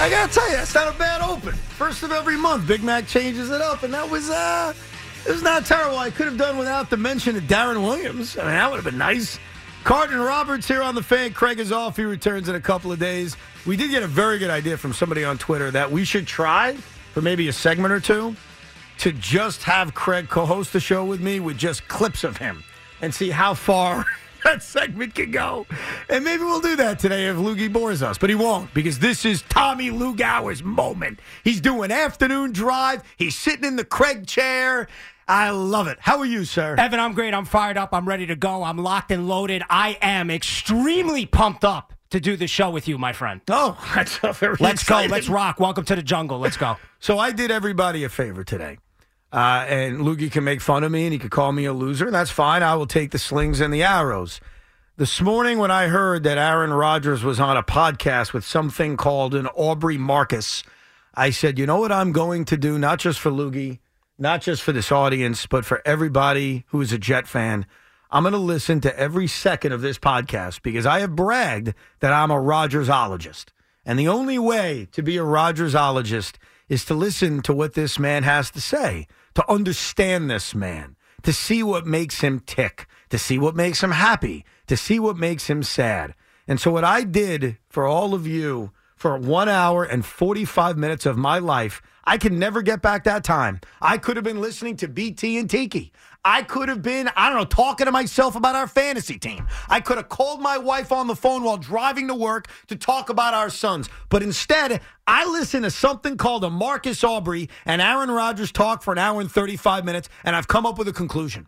I gotta tell you, that's not a bad open. First of every month, Big Mac changes it up, and that was uh it was not terrible. I could have done without the mention of Darren Williams. I mean, that would have been nice. Carton Roberts here on the fan. Craig is off. He returns in a couple of days. We did get a very good idea from somebody on Twitter that we should try for maybe a segment or two to just have Craig co-host the show with me with just clips of him and see how far that segment can go. And maybe we'll do that today if Loogie bores us, but he won't because this is Tommy Lugauer's moment. He's doing afternoon drive. He's sitting in the Craig chair. I love it. How are you, sir? Evan, I'm great. I'm fired up. I'm ready to go. I'm locked and loaded. I am extremely pumped up to do the show with you, my friend. Oh, that's very Let's exciting. go. Let's rock. Welcome to the jungle. Let's go. So I did everybody a favor today. Uh, and Loogie can make fun of me and he could call me a loser. And that's fine. I will take the slings and the arrows. This morning, when I heard that Aaron Rodgers was on a podcast with something called an Aubrey Marcus, I said, you know what I'm going to do, not just for Loogie, not just for this audience, but for everybody who is a Jet fan. I'm going to listen to every second of this podcast because I have bragged that I'm a Rodgersologist. And the only way to be a Rodgersologist is to listen to what this man has to say, to understand this man, to see what makes him tick, to see what makes him happy, to see what makes him sad. And so, what I did for all of you for one hour and 45 minutes of my life, I can never get back that time. I could have been listening to BT and Tiki. I could have been, I don't know, talking to myself about our fantasy team. I could have called my wife on the phone while driving to work to talk about our sons. But instead, I listened to something called a Marcus Aubrey and Aaron Rodgers talk for an hour and 35 minutes, and I've come up with a conclusion.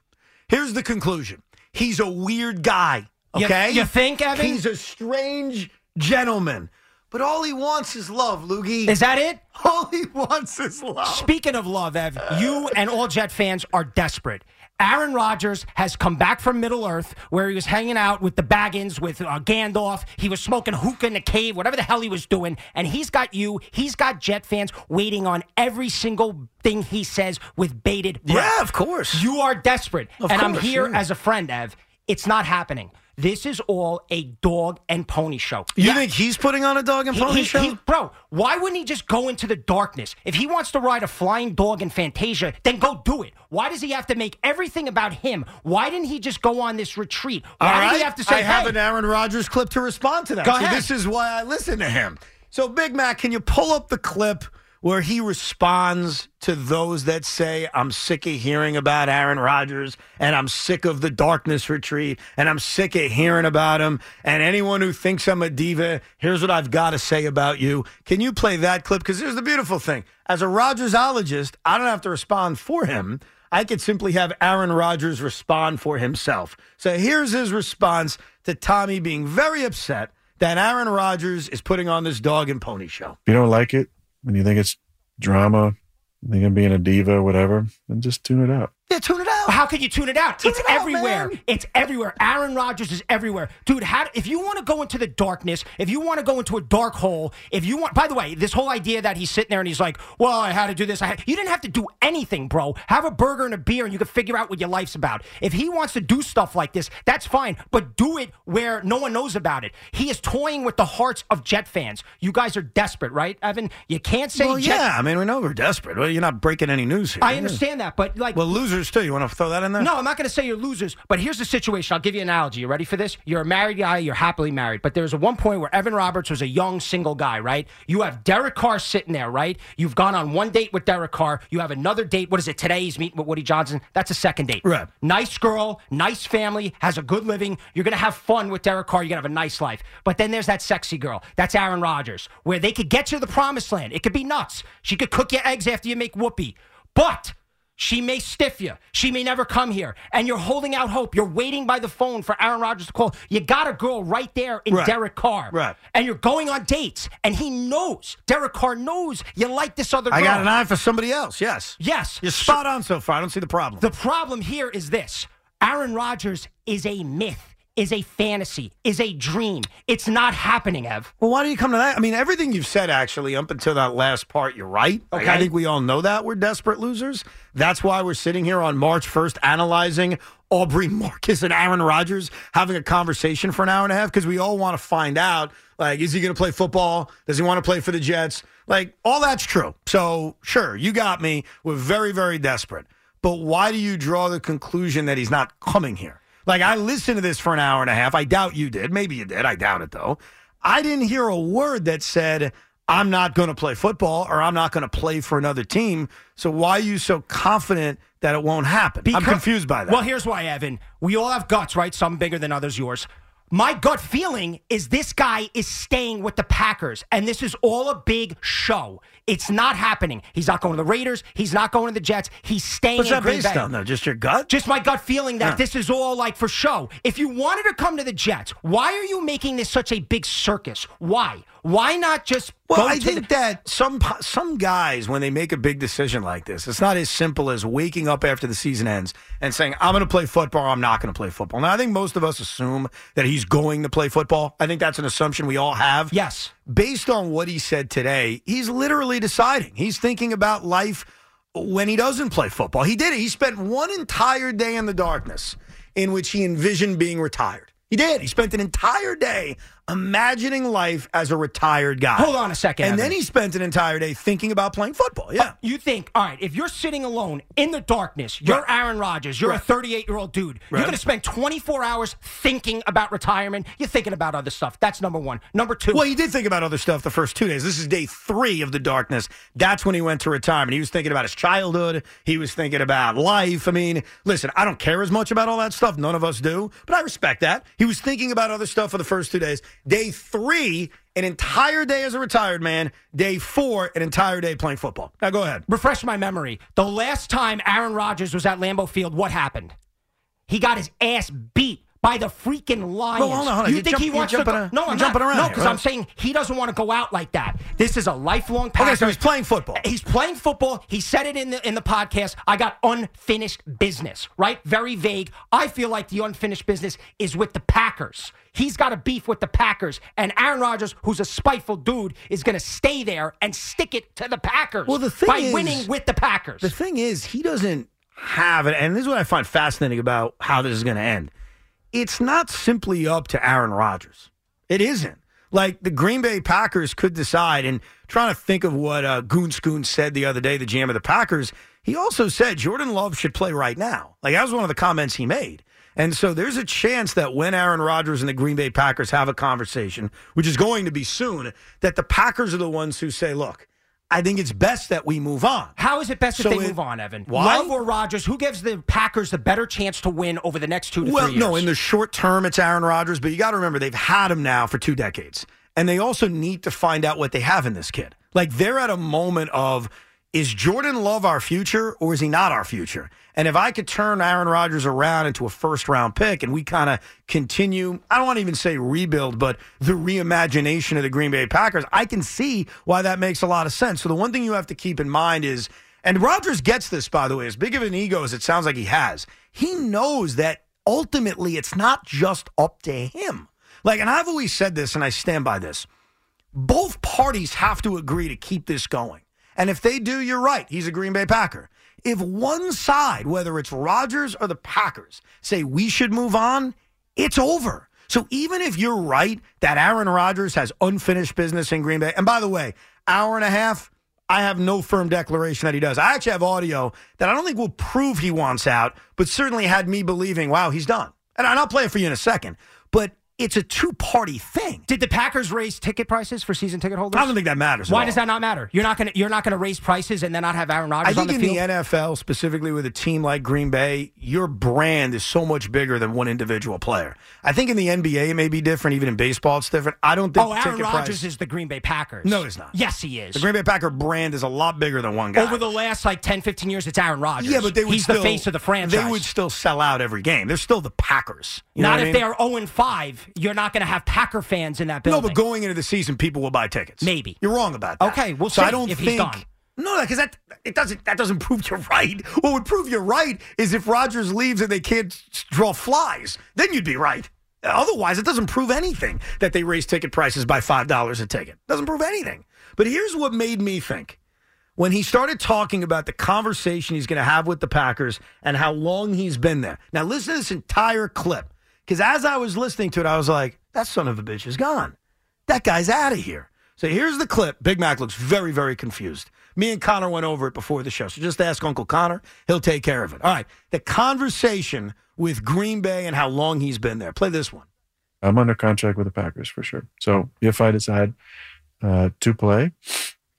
Here's the conclusion he's a weird guy, You- okay? you think, Evan? He's a strange gentleman. But all he wants is love, Loogie. Is that it? all he wants is love. Speaking of love, Ev, you and all Jet fans are desperate. Aaron Rodgers has come back from Middle Earth, where he was hanging out with the Baggins, with uh, Gandalf. He was smoking hookah in the cave, whatever the hell he was doing. And he's got you, he's got Jet fans waiting on every single thing he says with bated breath. Yeah, of course. You are desperate. Of and I'm here yeah. as a friend, Ev. It's not happening. This is all a dog and pony show. You Yeah. think he's putting on a dog and He- pony he- show? he- bro, why wouldn't he just go into the darkness? If he wants to ride a flying dog in Fantasia, then go do it. Why does he have to make everything about him? Why didn't he just go on this retreat? Why All did right. he have to say, I have hey, an Aaron Rodgers clip to respond to that. Go so ahead. this is why I listen to him. So Big Mac, can you pull up the clip where he responds to those that say, I'm sick of hearing about Aaron Rodgers and I'm sick of the darkness retreat and I'm sick of hearing about him. And anyone who thinks I'm a diva, here's what I've got to say about you. Can you play that clip? Because here's the beautiful thing. As a Rodgersologist, I don't have to respond for him. I could simply have Aaron Rodgers respond for himself. So here's his response to Tommy being very upset that Aaron Rodgers is putting on this dog and pony show. If you don't like it and you think it's drama, you think I'm being a diva, whatever, then just tune it out. Yeah, tune it out. How can you tune it out? Tune it's it out, everywhere. man. It's everywhere. Aaron Rodgers is everywhere, dude. How, if you want to go into the darkness, if you want to go into a dark hole, if you want. By the way, this whole idea that he's sitting there and he's like, "Well, I had to do this." I had, you didn't have to do anything, bro. Have a burger and a beer, and you can figure out what your life's about. If he wants to do stuff like this, that's fine, but do it where no one knows about it. He is toying with the hearts of Jet fans. You guys are desperate, right, Evan? You can't say Well, Jet. yeah. I mean, we know we're desperate. Well, you're not breaking any news here. I understand that, but like, Well, losers too. You want to throw that in there? no, I'm not going to say you're losers, but here's the situation. I'll give you an analogy. You ready for this? You're a married guy, you're happily married, but there's a one point where Evan Roberts was a young single guy, right? You have Derek Carr sitting there, right? You've gone on one date with Derek Carr. You have another date. What is it? Today he's meeting with Woody Johnson. That's a second date. Right. Nice girl, nice family, has a good living. You're going to have fun with Derek Carr. You're going to have a nice life. But then there's that sexy girl. That's Aaron Rodgers, where they could get you to the promised land. It could be nuts. She could cook your eggs after you make whoopee. But she may stiff you. She may never come here. And you're holding out hope. You're waiting by the phone for Aaron Rodgers to call. You got a girl right there in Right. Derek Carr. Right. And you're going on dates. And he knows, Derek Carr knows you like this other girl. I got an eye for somebody else. Yes. Yes. You're spot on so far. I don't see the problem. The problem here is this Aaron Rodgers is a myth, is a fantasy, is a dream. It's not happening, Ev. Well, why do you come to that? I mean, everything you've said, actually, up until that last part, you're right. Like, I think we all know that we're desperate losers. That's why we're sitting here on March 1st analyzing Aubrey Marcus and Aaron Rodgers having a conversation for an hour and a half because we all want to find out, like, is he going to play football? Does he want to play for the Jets? Like, all that's true. So, sure, you got me. We're very, very desperate. But why do you draw the conclusion that he's not coming here? Like, I listened to this for an hour and a half. I doubt you did. Maybe you did. I doubt it, though. I didn't hear a word that said, I'm not going to play football or I'm not going to play for another team. So why are you so confident that it won't happen? I'm confused by that. Well, here's why, Evan. We all have guts, right? Some bigger than others, yours. My gut feeling is this guy is staying with the Packers, and this is all a big show. It's not happening. He's not going to the Raiders. He's not going to the Jets. He's staying What's in that Green based Bay. on, though? Just your gut? Just my gut feeling that Huh. this is all like for show. If you wanted to come to the Jets, why are you making this such a big circus? Why? Why not just Well, I think the, that some some guys, when they make a big decision like this, it's not as simple as waking up after the season ends and saying, "I'm going to play football. I'm not going to play football." Now, I think most of us assume that he's going to play football. I think that's an assumption we all have. Yes. Based on what he said today, he's literally deciding. He's thinking about life when he doesn't play football. He did it. He spent one entire day in the darkness in which he envisioned being retired. He did. He spent an entire day imagining life as a retired guy. Hold on a second, And Evan. then he spent an entire day thinking about playing football. Yeah. Uh, you think, all right, if you're sitting alone in the darkness, you're Right. Aaron Rodgers, you're Right. a 38 year old dude, Right. you're going to spend 24 hours thinking about retirement. You're thinking about other stuff. That's number one. Number two, Well, he did think about other stuff the first two days. This is day three of the darkness. That's when he went to retirement. He was thinking about his childhood. He was thinking about life. I mean, listen, I don't care as much about all that stuff. None of us do, but I respect that. He was thinking about other stuff for the first two days. Day three, an entire day as a retired man. Day four, an entire day playing football. Now go ahead. refresh my memory. The last time Aaron Rodgers was at Lambeau Field, what happened? He got his ass beat by the freaking Lions. Well, hold on, hold on. You You're think jump- he wants to go? a- no, I'm jumping not. around No, because right? I'm saying he doesn't want to go out like that. This is a lifelong Okay, so he's playing football. He's playing football. He said it in the in the podcast. I got unfinished business, right? Very vague. I feel like the unfinished business is with the Packers. He's got a beef with the Packers, and Aaron Rodgers, who's a spiteful dude, is going to stay there and stick it to the Packers. Well, the thing by is- winning with the Packers. The thing is, he doesn't have it, and this is what I find fascinating about how this is going to end. It's not simply up to Aaron Rodgers. It isn't. Like the Green Bay Packers could decide, and trying to think of what uh, said the other day, the GM of the Packers, he also said Jordan Love should play right now. Like that was one of the comments he made. And so there's a chance that when Aaron Rodgers and the Green Bay Packers have a conversation, which is going to be soon, that the Packers are the ones who say, look, I think it's best that we move on. How is it best So if they it- move on, Evan? Why? Love or Rodgers? Who gives the Packers the better chance to win over the next two to Well, three years? no, in the short term, it's Aaron Rodgers, but you got to remember they've had him now for two decades. And they also need to find out what they have in this kid. Like they're at a moment of is Jordan Love our future or is he not our future? And if I could turn Aaron Rodgers around into a first round pick and we kind of continue, I don't want to even say rebuild, but the reimagination of the Green Bay Packers, I can see why that makes a lot of sense. So the one thing you have to keep in mind is And Rodgers gets this, by the way, as big of an ego as it sounds like he has. He knows that ultimately it's not just up to him. Like, and I've always said this, and I stand by this. Both parties have to agree to keep this going. And if they do, you're right. He's a Green Bay Packer. If one side, whether it's Rodgers or the Packers, say we should move on, it's over. So even if you're right that Aaron Rodgers has unfinished business in Green Bay, and by the way, hour and a half, I have no firm declaration that he does. I actually have audio that I don't think will prove he wants out, but certainly had me believing, wow, he's done. And I'll play it for you in a second. It's a two party thing. Did the Packers raise ticket prices for season ticket holders? I don't think that matters. Why does that not matter? You're not going to you're not to raise prices and then not have Aaron Rodgers I think the in field. the NFL, specifically with a team like Green Bay, your brand is so much bigger than one individual player. I think in the NBA it may be different. Even in baseball, it's different. I don't think. oh, Aaron Rodgers price- is the Green Bay Packers. No, he's not. Yes, he is. the Green Bay Packer brand is a lot bigger than one guy. Over the last like 10, 15 years, it's Aaron Rodgers. yeah, but they would He's still, the face of the franchise. They would still sell out every game. They're still the Packers. Not what I if mean? they are 0 and 5. You're not going to have Packer fans in that building. No, but going into the season, people will buy tickets. Maybe. you're wrong about that. Okay, we'll so see I don't if think. he's gone. No, because that it doesn't that doesn't prove you're right. What would prove you're right is if Rodgers leaves and they can't draw flies. Then you'd be right. Otherwise, it doesn't prove anything that they raise ticket prices by five dollars a ticket. Doesn't prove anything. But here's what made me think when he started talking about the conversation he's going to have with the Packers and how long he's been there. Now, listen to this entire clip because as I was listening to it, I was like, that son of a bitch is gone. That guy's out of here. So here's the clip. Big Mac looks very, very confused. Me and Connor went over it before the show. So just ask Uncle Connor. He'll take care of it. All right. The conversation with Green Bay and how long he's been there. Play this one. I'm under contract with the Packers for sure. So if I decide uh, to play,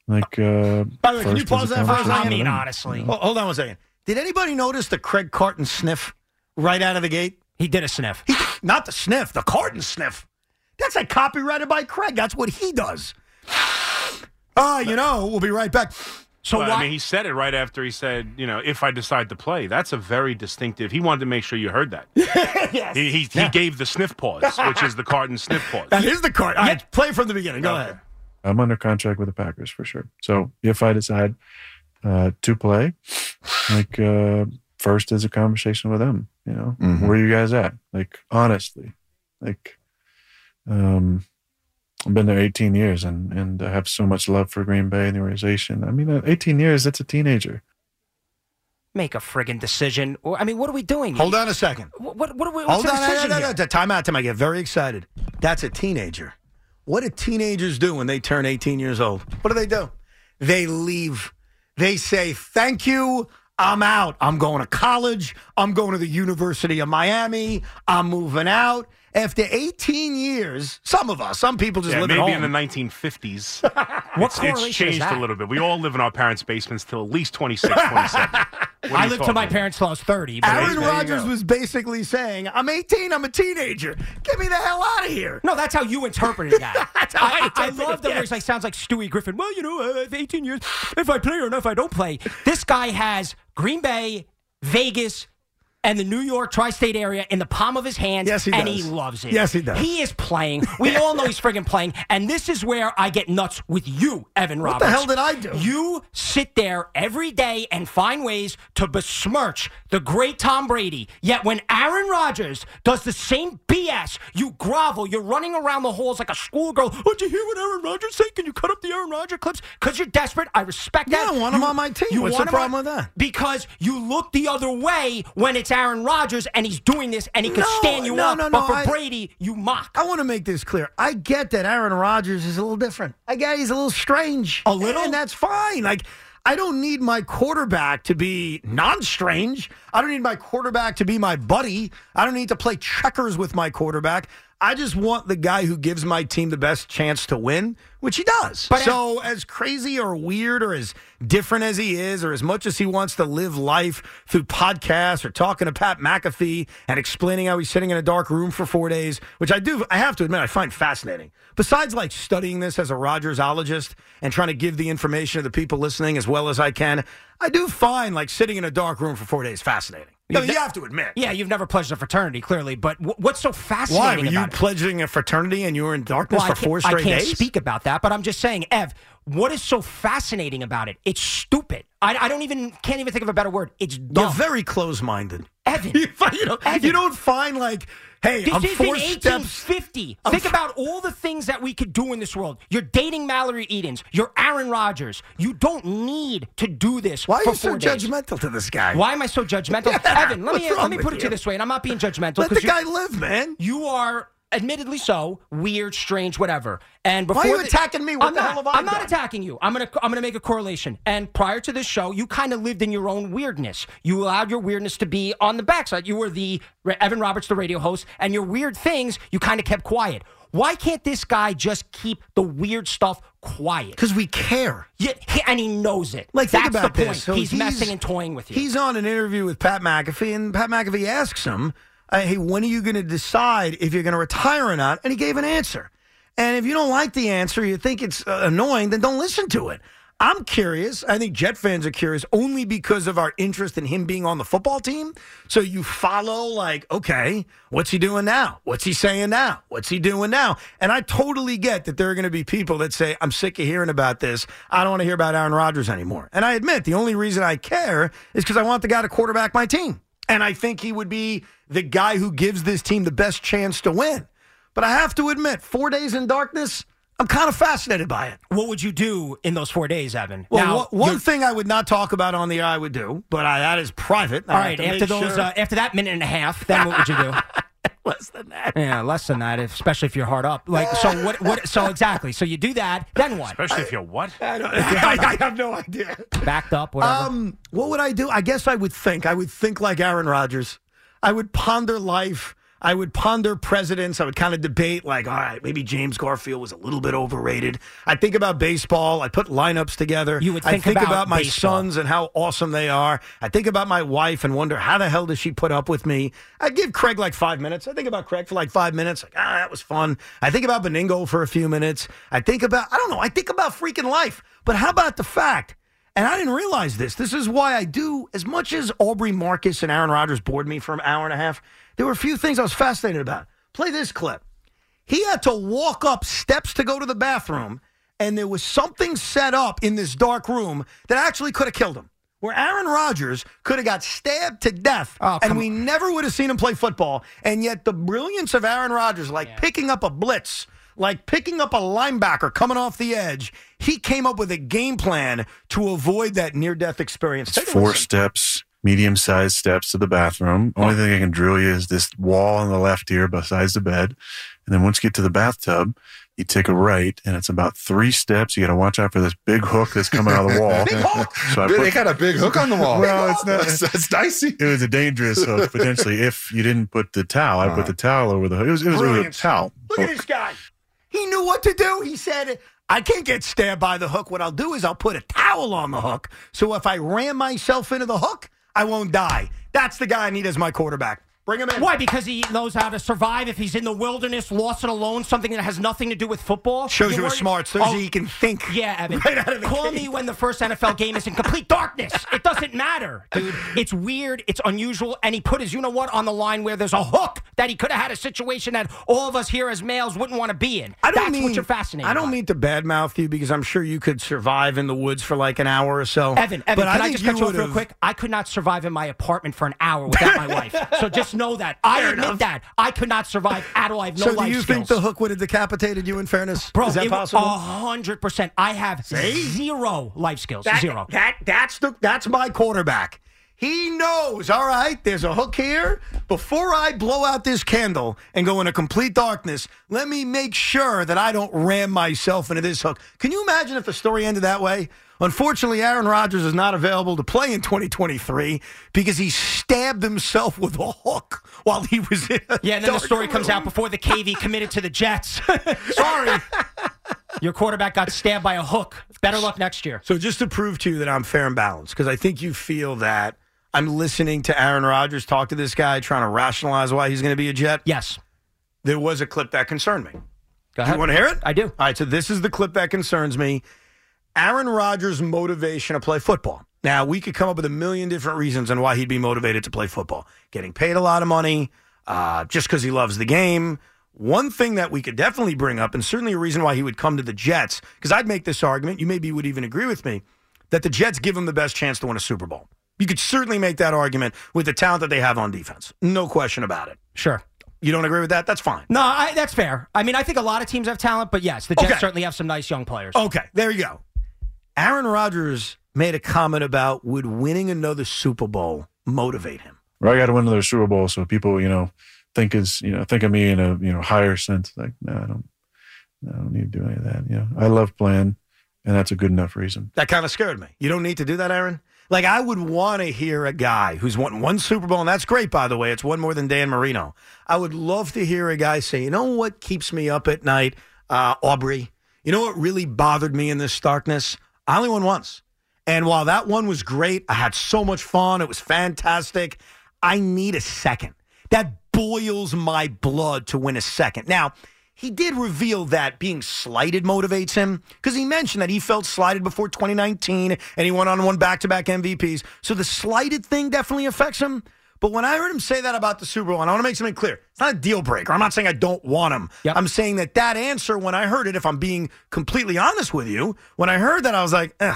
like, uh, By the way, can you pause that for a second? I mean, honestly. you know? Hold, hold on one second. Did anybody notice the Craig Carton sniff right out of the gate? He did a sniff. He, not the sniff, the Carton sniff. That's like copyrighted by Craig. That's what he does. Ah, you know, we'll be right back. So But, why? I mean, he said it right after he said, you know, if I decide to play. That's a very distinctive. He wanted to make sure you heard that. yes. He he, he gave the sniff pause, which is the Carton sniff pause. That is the card. All right, play from the beginning. Go Okay. ahead. I'm under contract with the Packers for sure. So if I decide uh, to play, like uh, first is a conversation with them. You know, Mhm. where you guys at? Like honestly, like um, I've been there 18 years and and I have so much love for Green Bay and the organization. I mean, uh, 18 years. That's a teenager. Make a friggin' decision. Or, I mean, what are we doing? Hold on a second. What, what, what are we, what's Hold the on. No, decision no, no, here? no. Time out. Time. I get very excited. That's a teenager. What do teenagers do when they turn 18 years old? What do they do? They leave. They say, thank you. I'm out. I'm going to college. I'm going to the University of Miami. I'm moving out. After 18 years, some of us, some people just Yeah, live at maybe home. in the 1950s. What it's, correlation it's is changed that? a little bit. We all live in our parents' basements till at least 26, 27. I lived till my about? parents till I was 30. But Aaron there Rodgers was basically saying, I'm 18, I'm a teenager. Get me the hell out of here. No, that's how you interpreted that. That's how I I, I, interpreted love that it, where like sounds like Stewie Griffin. Well, you know, uh, if 18 years, if I play or not, if I don't play. This guy has Green Bay, Vegas, and the New York tri-state area in the palm of his hands. Yes, he does. and does. he loves it. Yes, he does. He is playing. We all know he's friggin' playing. And this is where I get nuts with you, Evan Roberts. What the hell did I do? You sit there every day and find ways to besmirch the great Tom Brady. Yet when Aaron Rodgers does the same BS, you grovel. You're running around the halls like a schoolgirl. Oh, did you hear what Aaron Rodgers said? Can you cut up the Aaron Rodgers clips? Because you're desperate. I respect Yeah, that. I want him You- on my team. you What's want the him on- problem with that? Because you look the other way when it's Aaron Rodgers and he's doing this and he could No, stand you no, up. no, but for I- Brady, you mock. I want to make this clear. I get that Aaron Rodgers is a little different. I get he's a little strange. A little? And that's fine. Like, I don't need my quarterback to be non strange. I don't need my quarterback to be my buddy. I don't need to play checkers with my quarterback. I just want the guy who gives my team the best chance to win, which he does. But so, as crazy or weird or as different as he is, or as much as he wants to live life through podcasts or talking to Pat McAfee and explaining how he's sitting in a dark room for four days, which I do, I have to admit, I find fascinating. Besides, like studying this as a Rodgersologist and trying to give the information to the people listening as well as I can, I do find like sitting in a dark room for four days fascinating. I mean, you have to admit. Yeah, you've never pledged a fraternity, clearly. But wh- what's so fascinating? Why were you pledging a fraternity and you were in darkness Well, for four can't, I straight can't days? speak about that, but I'm just saying, Ev, what is so fascinating about it? It's stupid. I, I don't even can't even think of a better word. It's dumb. You're very close-minded. Evan, you, find- you know, Evan. you don't find like, hey, This I'm is four in steps. 1850. Think about all the things that we could do in this world. You're dating Mallory Edens. You're Aaron Rodgers. You don't need to do this Why are you so days. judgmental to this guy? Why am I so judgmental? Yeah, Evan, let me let me put it to you? you this way, and I'm not being judgmental Let the guy live, man. you are admittedly so weird, strange, whatever. And before Why are you the- attacking me? What I'm the not, hell have I I'm not attacking you. I'm gonna I'm gonna make a correlation. And prior to this show, you kind of lived in your own weirdness. You allowed your weirdness to be on the backside. You were the Evan Roberts, the radio host, and your weird things you kind of kept quiet. Why can't this guy just keep the weird stuff quiet? Because we care. Yeah, he- and he knows it. Like, That's think about the point. this. So he's, messing and toying with you. He's on an interview with Pat McAfee, and Pat McAfee asks him, "Hey, when are you going to decide if you're going to retire or not?" And he gave an answer. And if you don't like the answer, you think it's uh, annoying, then don't listen to it. I'm curious. I think Jet fans are curious only because of our interest in him being on the football team. So you follow, like, okay, what's he doing now? What's he saying now? What's he doing now? And I totally get that there are going to be people that say, I'm sick of hearing about this. I don't want to hear about Aaron Rodgers anymore. And I admit the only reason I care is because I want the guy to quarterback my team. And I think he would be the guy who gives this team the best chance to win. But I have to admit, four days in darkness, I'm kind of fascinated by it. what would you do in those four days, Evan? Well, now, one- one thing I would not talk about on the air, I would do, but I, that is private. All right, after those, uh, after that minute and a half, then what would you do? less than that. yeah, less than that, if, especially if you're hard up. Like, so what? What? So exactly. So you do that, then what? Especially if you're what? I, don't, I, I have no idea. Backed up, whatever. Um, what would I do? I guess I would think. I would think like Aaron Rodgers. I would ponder life. I would ponder presidents. I would kind of debate, like, all right, maybe James Garfield was a little bit overrated. I'd think about baseball. I'd put lineups together. You would I'd think think about about, my baseball. sons and how awesome they are. I think about my wife and wonder how the hell does she put up with me. I'd give Craig like five minutes. I think about Craig for like five minutes. Like, ah, that was fun. I think about Benigno for a few minutes. I think about, I don't know, I think about freaking life. But how about the fact and I didn't realize this. This is why I do, as much as Aubrey Marcus and Aaron Rodgers bored me for an hour and a half, there were a few things I was fascinated about. Play this clip. He had to walk up steps to go to the bathroom, and there was something set up in this dark room that actually could have killed him. Where Aaron Rodgers could have got stabbed to death, Oh, and come we never would have seen him play football. And yet, the brilliance of Aaron Rodgers, like picking up a blitz, like picking up a linebacker coming off the edge, he came up with a game plan to avoid that near death experience. It's Take four listen. steps, medium sized steps to the bathroom. Only thing I can drill you is this wall on the left here besides the bed. And then once you get to the bathtub, you take a right, and it's about three steps. You got to watch out for this big hook that's coming out of the wall. so I They got a big hook on the wall. Well, it's not- That's, that's dicey. it was a dangerous hook potentially if you didn't put the towel. I put the towel over the hook. It was, it was, was a towel. Look at this guy. He knew what to do. He said, I can't get stabbed by the hook. What I'll do is I'll put a towel on the hook. So if I ram myself into the hook, I won't die. That's the guy I need as my quarterback. Bring him in. Why? Because he knows how to survive if he's in the wilderness, lost and alone, something that has nothing to do with football. Shows You're you a smart. Shows Oh, you he can think. Yeah, Evan. Right out of the Call gate. me when the first NFL game is in complete darkness. It doesn't matter, dude. It's weird. It's unusual. And he put his, you know what, on the line where there's a hook that he could have had a situation that all of us here as males wouldn't want to be in. I don't That's mean what you're fascinated. I don't by. mean to badmouth you because I'm sure you could survive in the woods for like an hour or so. Evan, Evan, but can I, think just cut you off real quick? I could not survive in my apartment for an hour without my wife. So just know that. I admit that. I could not survive at all. I have no life skills. so do you skills. think the hook would have decapitated you? In fairness, Bro, is that it was possible? A hundred percent. I have zero life skills. That, zero. That that's the that's my quarterback. He knows, all right, there's a hook here. Before I blow out this candle and go into complete darkness, let me make sure that I don't ram myself into this hook. Can you imagine if the story ended that way? Unfortunately, Aaron Rodgers is not available to play in 2023 because he stabbed himself with a hook while he was in yeah, and then the story comes out before the KV committed to the Jets. Sorry. Your quarterback got stabbed by a hook. Better luck next year. So just to prove to you that I'm fair and balanced, because I think you feel that I'm listening to Aaron Rodgers talk to this guy, trying to rationalize why he's going to be a Jet. Yes. There was a clip that concerned me. Go You want to hear it? I do. All right, so this is the clip that concerns me. Aaron Rodgers' motivation to play football. Now, we could come up with a million different reasons on why he'd be motivated to play football. Getting paid a lot of money, uh, just because he loves the game, One thing that we could definitely bring up, and certainly a reason why he would come to the Jets, because I'd make this argument, you maybe would even agree with me, that the Jets give him the best chance to win a Super Bowl. You could certainly make that argument with the talent that they have on defense. No question about it. Sure. You don't agree with that? That's fine. No, I, that's fair. I mean, I think a lot of teams have talent, but yes, the Jets Okay. certainly have some nice young players. Okay, there you go. Aaron Rodgers made a comment about would winning another Super Bowl motivate him? Or I got to win another Super Bowl, so people, you know, think is, you know, think of me in a, you know, higher sense. Like, no, I don't, I don't need to do any of that. You know, I love playing, and that's a good enough reason. That kind of scared me. You don't need to do that, Aaron. Like I would want to hear a guy who's won one Super Bowl, and that's great, by the way. It's one more than Dan Marino. I would love to hear a guy say, "You know what keeps me up at night, uh, Aubrey? You know what really bothered me in this darkness? I only won once, and while that one was great, I had so much fun. It was fantastic. I need a second. That boils my blood to win a second. Now." He did reveal that being slighted motivates him because he mentioned that he felt slighted before 2019 and he went on won back to back MVPs. So the slighted thing definitely affects him. But when I heard him say that about the Super Bowl, and I want to make something clear, it's not a deal breaker. I'm not saying I don't want him. Yep. I'm saying that that answer, when I heard it, if I'm being completely honest with you, when I heard that, I was like, eh,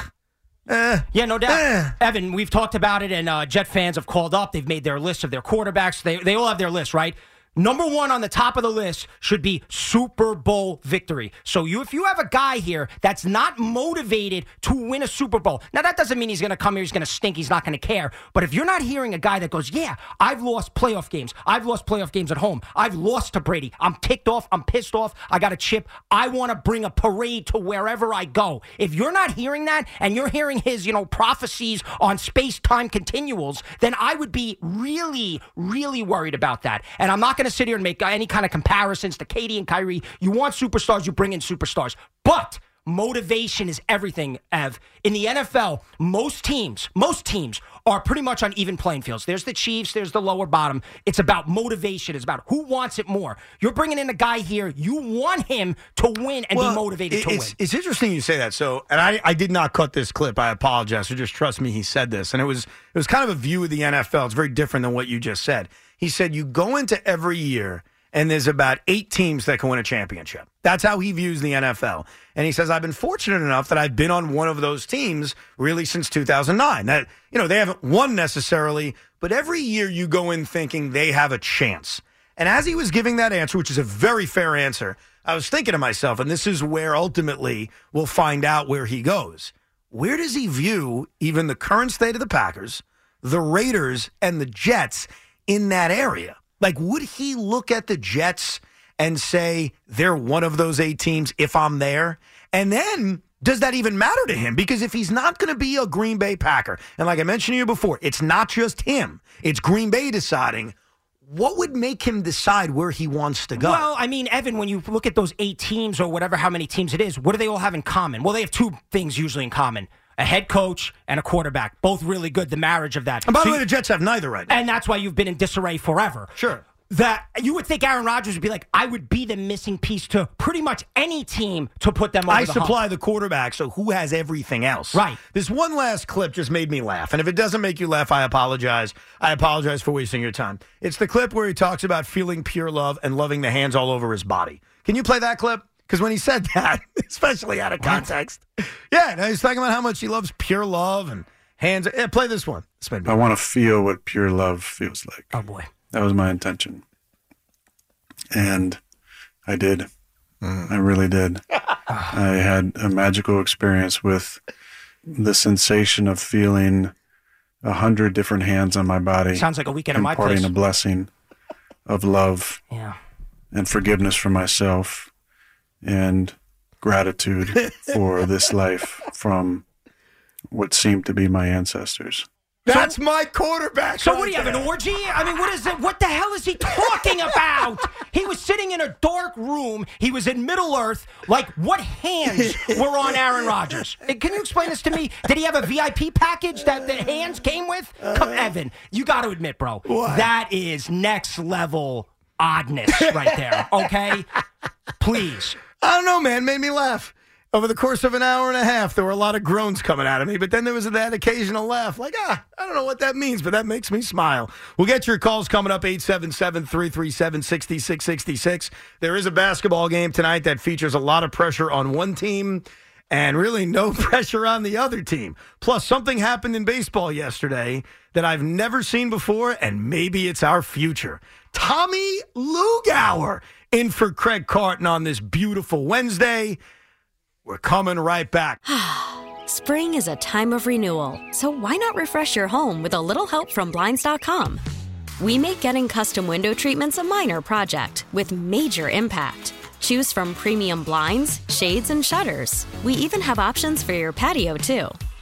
eh. Yeah, no doubt. Eh. Evan, we've talked about it, and uh, Jet fans have called up. They've made their list of their quarterbacks. They, they all have their list, right? Number one on the top of the list should be Super Bowl victory. So you, if you have a guy here that's not motivated to win a Super Bowl, now that doesn't mean he's going to come here, he's going to stink, he's not going to care. But if you're not hearing a guy that goes, "Yeah, I've lost playoff games, I've lost playoff games at home, I've lost to Brady, I'm ticked off, I'm pissed off, I got a chip, I want to bring a parade to wherever I go." If you're not hearing that, and you're hearing his, you know, prophecies on space-time continuals, then I would be really, really worried about that. And I'm not going to sit here and make any kind of comparisons to KD and Kyrie. You want superstars, you bring in superstars. But motivation is everything, Ev. In the NFL, most teams, most teams are pretty much on even playing fields. There's the Chiefs, there's the lower bottom. It's about motivation. It's about who wants it more. You're bringing in a guy here. You want him to win and be motivated to win. It's interesting you say that. So, and I, I did not cut this clip. I apologize. So just trust me. He said this, and it was it was kind of a view of the NFL. It's very different than what you just said. He said you go into every year, and there's about eight teams that can win a championship. That's how he views the NFL. And he says I've been fortunate enough that I've been on one of those teams really since 2009. That you know they haven't won necessarily, but every year you go in thinking they have a chance. And as he was giving that answer, which is a very fair answer, I was thinking to myself, and this is where ultimately we'll find out where he goes. Where does he view even the current state of the Packers, the Raiders, and the Jets in that area? Like, would he look at the Jets and say they're one of those eight teams if I'm there? And then does that even matter to him? Because if he's not going to be a Green Bay Packer, and like I mentioned to you before, it's not just him, it's Green Bay deciding what would make him decide where he wants to go. Well, I mean, Evan, when you look at those eight teams or whatever, how many teams it is, what do they all have in common? Well, they have two things usually in common a head coach and a quarterback. Both really good, the marriage of that. and by So the way, you- the Jets have neither right now. and that's why you've been in disarray forever. Sure. That you would think Aaron Rodgers would be like, I would be the missing piece to pretty much any team to put them over I the hump. supply the quarterback, so who has everything else? Right. This one last clip just made me laugh. And if it doesn't make you laugh, I apologize. I apologize for wasting your time. It's the clip where he talks about feeling pure love and loving the hands all over his body. Can you play that clip? Because when he said that, especially out of context, yeah, no, he's talking about how much he loves pure love and hands. Yeah, play this one. This made me I want to feel what pure love feels like. Oh boy. That was my intention. And I did. Mm. I really did. I had a magical experience with the sensation of feeling a hundred different hands on my body. Sounds like a weekend at my place. a blessing of love Yeah. and forgiveness for myself and gratitude for this life from what seemed to be my ancestors. That's my quarterback. So right what do you have an orgy? I mean, what is it? What the hell is he talking about? he was sitting in a dark room. He was in Middle Earth. Like, what hands were on Aaron Rodgers? Can you explain this to me? Did he have a VIP package that the hands came with? Come, uh-huh. Evan, you got to admit, bro, what? that is next level oddness right there. Okay, please. I don't know, man. Made me laugh. over the course of an hour and a half, there were a lot of groans coming out of me, but then there was that occasional laugh. Like, ah, I don't know what that means, but that makes me smile. We'll get your calls coming up 877 337 6666. There is a basketball game tonight that features a lot of pressure on one team and really no pressure on the other team. Plus, something happened in baseball yesterday that I've never seen before, and maybe it's our future. Tommy Lugauer in for Craig Carton on this beautiful Wednesday. We're coming right back. Spring is a time of renewal, so why not refresh your home with a little help from Blinds.com? We make getting custom window treatments a minor project with major impact. Choose from premium blinds, shades, and shutters. We even have options for your patio, too.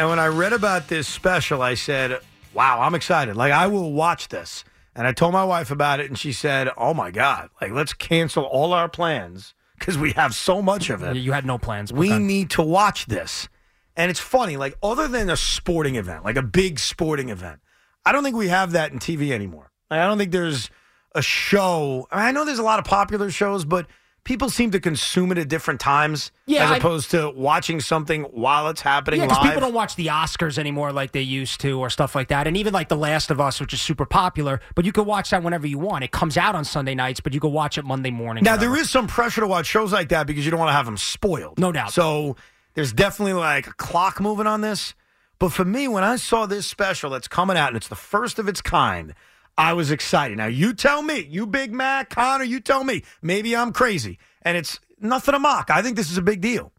and when I read about this special, I said, "Wow, I'm excited! Like I will watch this." And I told my wife about it, and she said, "Oh my god! Like let's cancel all our plans because we have so much of it. You had no plans. we Okay. need to watch this." And it's funny, like other than a sporting event, like a big sporting event, I don't think we have that in TV anymore. Like, I don't think there's a show. I, mean, I know there's a lot of popular shows, but people seem to consume it at different times Yeah, as I- opposed to watching something while it's happening Yeah, because live. people don't watch the Oscars anymore like they used to, or stuff like that. And even like The Last of Us, which is super popular, but you can watch that whenever you want. It comes out on Sunday nights, but you can watch it Monday morning. now there is some pressure to watch shows like that because you don't want to have them spoiled. No doubt. So there's definitely like a clock moving on this. But for me, when I saw this special that's coming out and it's the first of its kind, I was excited. Now you tell me, you Big Mac, Connor, you tell me. Maybe I'm crazy. And it's nothing to mock. I think this is a big deal.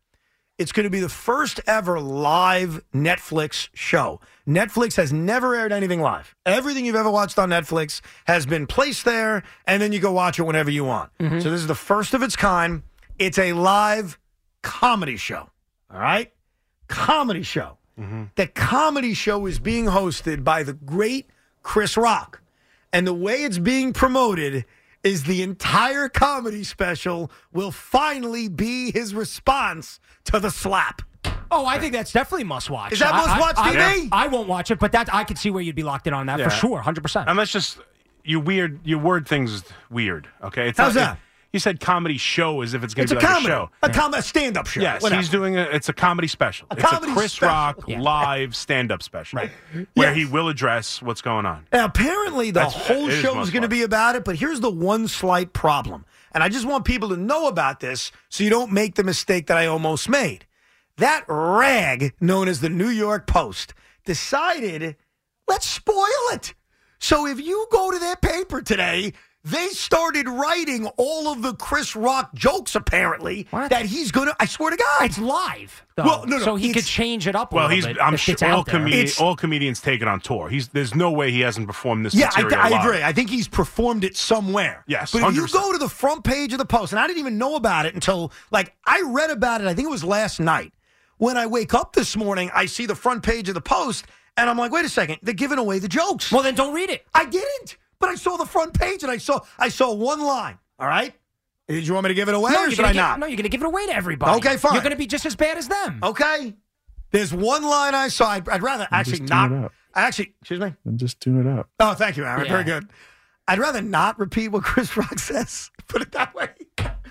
It's going to be the first ever live Netflix show. Netflix has never aired anything live. Everything you've ever watched on Netflix has been placed there, and then you go watch it whenever you want. Mm-hmm. So this is the first of its kind. It's a live comedy show. All right? Comedy show. Mm-hmm. The comedy show is being hosted by the great Chris Rock. And the way it's being promoted is the entire comedy special will finally be his response to the slap. Oh, I think that's definitely must watch. Is that I- must-watch I, TV? I, I won't watch it, but that I could see where you'd be locked in on that Yeah. for sure, hundred percent. And that's just you weird. You word things weird. Okay, it's How's not, that? You said comedy show as if it's going to a be like comedy, a show. a, com- a stand-up show. Yes, whatever. he's doing a. It's a comedy special. A it's comedy a Chris special. Rock Yeah. live stand-up special, right? Where Yes. he will address what's going on. Now, apparently, the That's- whole show is going to be about it, but here's the one slight problem. And I just want people to know about this so you don't make the mistake that I almost made. That rag known as the New York Post decided, let's spoil it. So if you go to their paper today, They started writing all of the Chris Rock jokes apparently What? that he's gonna. I swear to God, It's live, though, Well, no, no, so he could change it up. A Well, little he's. bit I'm sure it's all, out comedi- It's- all comedians take it on tour. He's. There's no way he hasn't performed this Yeah, I, material. I live. agree. I think he's performed it somewhere. Yes, but if you go to the front page of the post, and I didn't even know about it until like I read about it. I think it was last night. When I wake up this morning, I see the front page of the post, and I'm like, wait a second, they're giving away the jokes. Well, then don't read it. I didn't, but I saw the front page, and I saw I saw one line. All right, did you want me to give it away, No, or you're should gonna I give, not? no, you're going to give it away to everybody. Okay, fine. You're going to be just as bad as them. Okay. There's one line I saw. I'd, I'd rather actually just tune it not. up. I actually, excuse me. And just tune it up. Oh, thank you, Aaron. Yeah. Very good. I'd rather not repeat what Chris Rock says. Put it that way.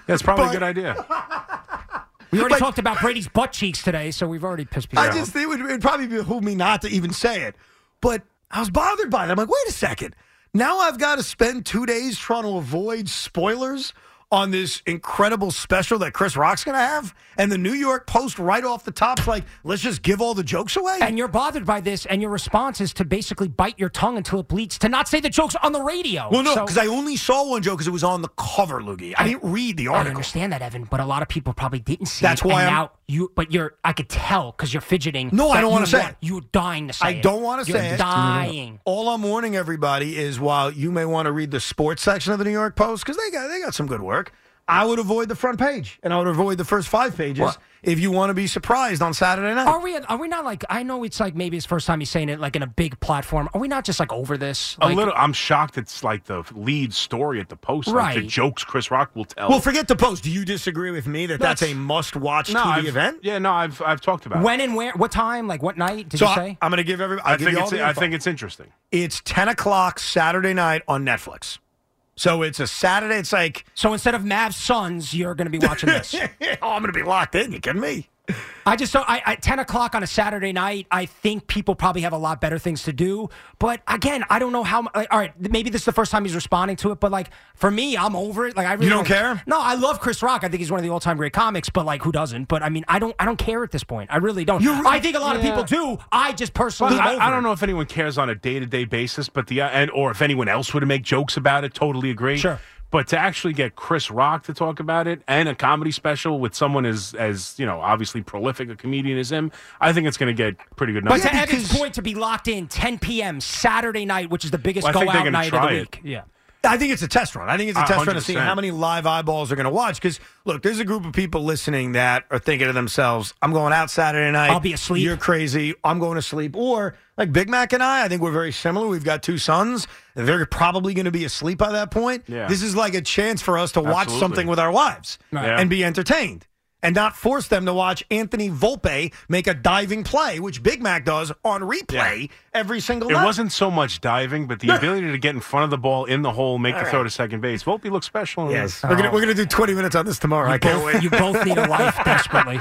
That's probably But- a good idea. We already Like- talked about Brady's butt cheeks today, so we've already pissed people I off. just it would it'd probably behoove me not to even say it. But I was bothered by it. I'm like, wait a second. Now I've got to spend two days trying to avoid spoilers on this incredible special that Chris Rock's going to have, and the New York Post right off the top's like, let's just give all the jokes away. and you're bothered by this, and your response is to basically bite your tongue until it bleeds, to not say the jokes on the radio. well, no, So- because I only saw one joke because it was on the cover, Loogie. I didn't read the I article. understand that, Evan, but a lot of people probably didn't see That's it. why and I'm- now you. But you're. I could tell because you're fidgeting. No, I don't wanna say want- it. You're dying to say I it. don't want to You're say it. dying. All I'm warning everybody is while you may want to read the sports section of the New York Post because they got they got some good work. I would avoid the front page and I would avoid the first five pages What? if you want to be surprised on Saturday night. Are we? Are we not like? I know it's like maybe it's first time he's saying it like in a big platform. Are we not just like over this? A little. I'm shocked. It's like the lead story at the post. Like the jokes Chris Rock will tell. well, forget the post. Do you disagree with me that that's, That's- a must-watch no, TV I've, event? Yeah, no, I've I've talked about. it. When and where? What time? Like what night? Did So you say? I, am going to give everybody. I I'll give think you all it's the I think it's interesting. it's 10 o'clock Saturday night on Netflix. So it's a Saturday. It's like so instead of Mavs Suns, you're going to be watching this. oh, I'm going to be locked in. You kidding me? I just don't. I, at ten o'clock on a Saturday night, I think people probably have a lot better things to do. But again, I don't know how. Like, all right, maybe this is the first time he's responding to it. But like for me, I'm over it. Like I really don't care? No, I love Chris Rock. I think he's one of the all-time great comics. But like, who doesn't? But I mean, I don't. I don't care at this point. I really don't. You re- I think a lot of people do. I just personally. Well, I, I don't know if anyone cares on a day to day basis, but the and or if anyone else would make jokes about it, totally agree. Sure. But to actually get Chris Rock to talk about it and a comedy special with someone as as you know obviously prolific a comedian as him, I think it's going to get pretty good But numbers. to Evan's because- point, to be locked in 10 p.m. Saturday night, which is the biggest Well, I think they're go-out night of the try it. week. Yeah. I think it's a test run. I think it's a test run to see how many live eyeballs are going to watch. Because look, there's a group of people listening that are thinking to themselves, "I'm going out Saturday night. I'll be asleep." You're crazy. I'm going to sleep." Or like Big Mac and I, I think we're very similar. We've got two sons. They're probably going to be asleep by that point. Yeah. This is like a chance for us to watch Absolutely. something with our wives Yeah. and be entertained. And not force them to watch Anthony Volpe make a diving play, which Big Mac does on replay every single It night. wasn't so much diving, but the ability to get in front of the ball in the hole, make the throw to second base. Volpe looks special. in Yes, this. we're gonna we're gonna do 20 minutes on this tomorrow. I can't wait. You both need a life desperately.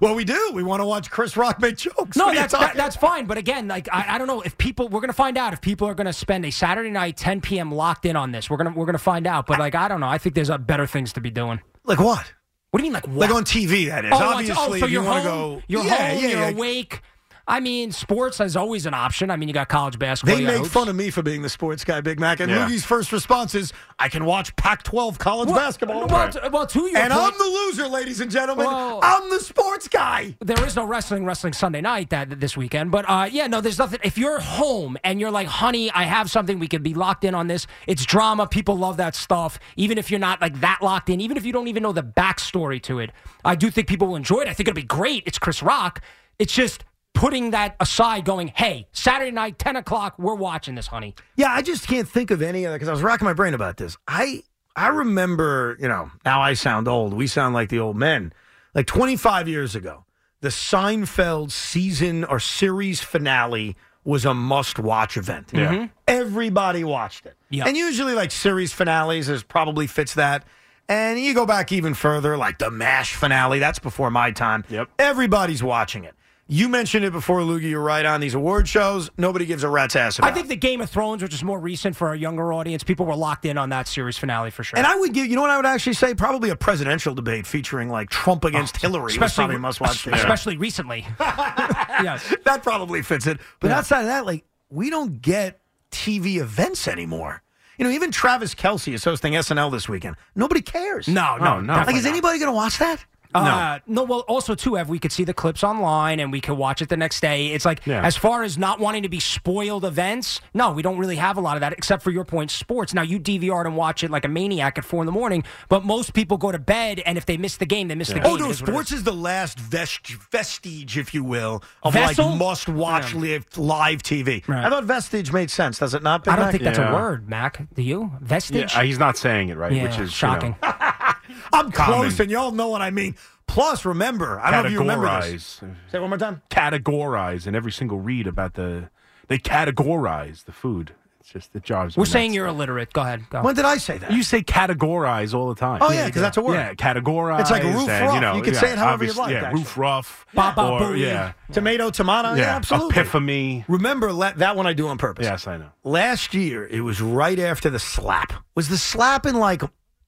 Well, we do. We want to watch Chris Rock make jokes. No, What are you that's that, that's fine. But again, like I, I don't know if people we're gonna find out if people are gonna spend a Saturday night 10 p.m. locked in on this. We're gonna we're gonna find out. But like I don't know. I think there's uh, better things to be doing. Like what? What do you mean like what? Like on TV, that is. oh, oh Obviously, oh, so if you're want to home. go. You're yeah, home. yeah, you're yeah. awake. I mean, sports is always an option. I mean, you got college basketball. They you make hoops. fun of me for being the sports guy, Big Mac. And Yeah. Loogie's first response is, I can watch Pac 12 college Well- basketball. Well, t- well, to your and point, I'm the loser, ladies and gentlemen. Well- I'm the sports guy. there is no wrestling wrestling Sunday night that this weekend. But uh, yeah, no, there's nothing. If you're home and you're like, honey, I have something, we could be locked in on this. It's drama. People love that stuff. Even if you're not like that locked in, even if you don't even know the backstory to it, I do think people will enjoy it. I think it'll be great. It's Chris Rock. It's just putting that aside, going, hey, Saturday night, ten o'clock, we're watching this, honey. Yeah, I just can't think of any other because I was racking my brain about this. I I remember, you know, now I sound old. We sound like the old men. Like 25 years ago, the Seinfeld season or series finale was a must-watch event. Yeah. Mm-hmm. Everybody watched it. Yeah. And usually like series finales is probably fits that. And you go back even further, like the MASH finale, that's before my time. Yep. Everybody's watching it. You mentioned it before, Loogie. You're right on these award shows. Nobody gives a rat's ass about I think the Game of Thrones, which is more recent for a younger audience, people were locked in on that series finale for sure. And I would give, you know what I would actually say? Probably a presidential debate featuring like Trump against oh, Hillary. especially probably must watch. especially recently. yes. That probably fits it. But Yeah. outside of that, like we don't get TV events anymore. You know, even Travis Kelce is hosting SNL this weekend. Nobody cares. No, no, Oh, no. Like, is anybody going to watch that? Uh, no, well, also too, Ev, we could see the clips online and we could watch it the next day. It's like Yeah. as far as not wanting to be spoiled events, no, we don't really have a lot of that, except for your point, sports. Now you DVR and watch it like a maniac at four in the morning, but most people go to bed and if they miss the game, they miss the game. Oh no, is sports is. is the last vest- vestige, if you will, of Vessel? like must-watch live, live TV. Right. I thought vestige made sense. Does it not? Big I don't Mac? think that's Yeah. a word, Mac. Do you? Vestige? he's not saying it right, Yeah, which is you know, shocking. I'm Common. close, and y'all know what I mean. Plus, remember, I don't know if you remember this. Say it one more time. categorize in every single read about the. They categorize the food. It's just the jobs. We're saying you're illiterate. Go ahead. Go. When did I say that? You say categorize all the time. Oh, yeah, 'cause that's a word. Yeah, categorize. It's like roof and, rough. You, know, You can yeah, say it however you like, Yeah, actually. roof rough. Ba, ba, or, yeah, Tomato, tomato. Yeah, yeah, absolutely. epiphany. Remember la- that one I do on purpose. Yes, I know. Last year, it was right after the slap. Was the slap in like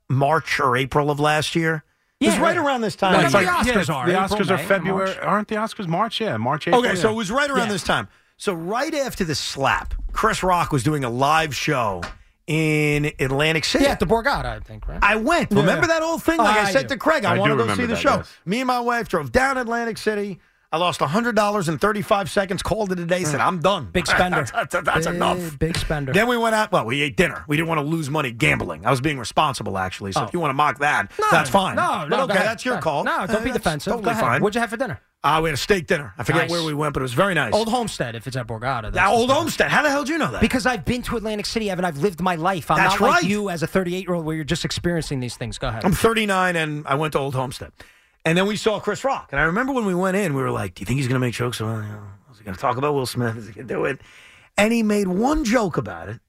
March or April of last year? it was Yeah, right yeah. around this time. No, Yeah, it's it's like- like- the Oscars yeah, are The April, Oscars are May, February. March. Aren't the Oscars March? Yeah, March. April. Okay, yeah. so it was right around Yeah. this time. So right after the slap, Chris Rock was doing a live show in Atlantic City. yeah, at the Borgata, I think, right? I went. Remember that old thing? Like I, I said do. to Craig, I, I want to go see the that, show. yes. Me and my wife drove down Atlantic City. I lost hundred dollars in thirty five seconds. Called it a day. Said I'm done. Big spender. that's that's, that's Big- enough. Big spender. Then we went out. Well, we ate dinner. We didn't want to lose money gambling. I was being responsible, actually. So Oh. if you want to mock that, No, that's fine. No, no, okay, that's your call. No, don't Uh, be defensive. Totally fine. What'd you have for dinner? Uh, we had a steak dinner. I forget Nice. where we went, but it was very nice. Old Homestead, if it's at Borgata. that's Now, Old. Homestead. How the hell do you know that? Because I've been to Atlantic City, Evan. I've lived my life. I'm That's not like right. you as a 38 year old where you're just experiencing these things. Go ahead. I'm 39 and I went to Old Homestead. And then we saw Chris Rock. And I remember when we went in, we were like, Do you think he's going to make jokes? Well, you know, is he going to talk about Will Smith? Is he going to do it? And he made one joke about it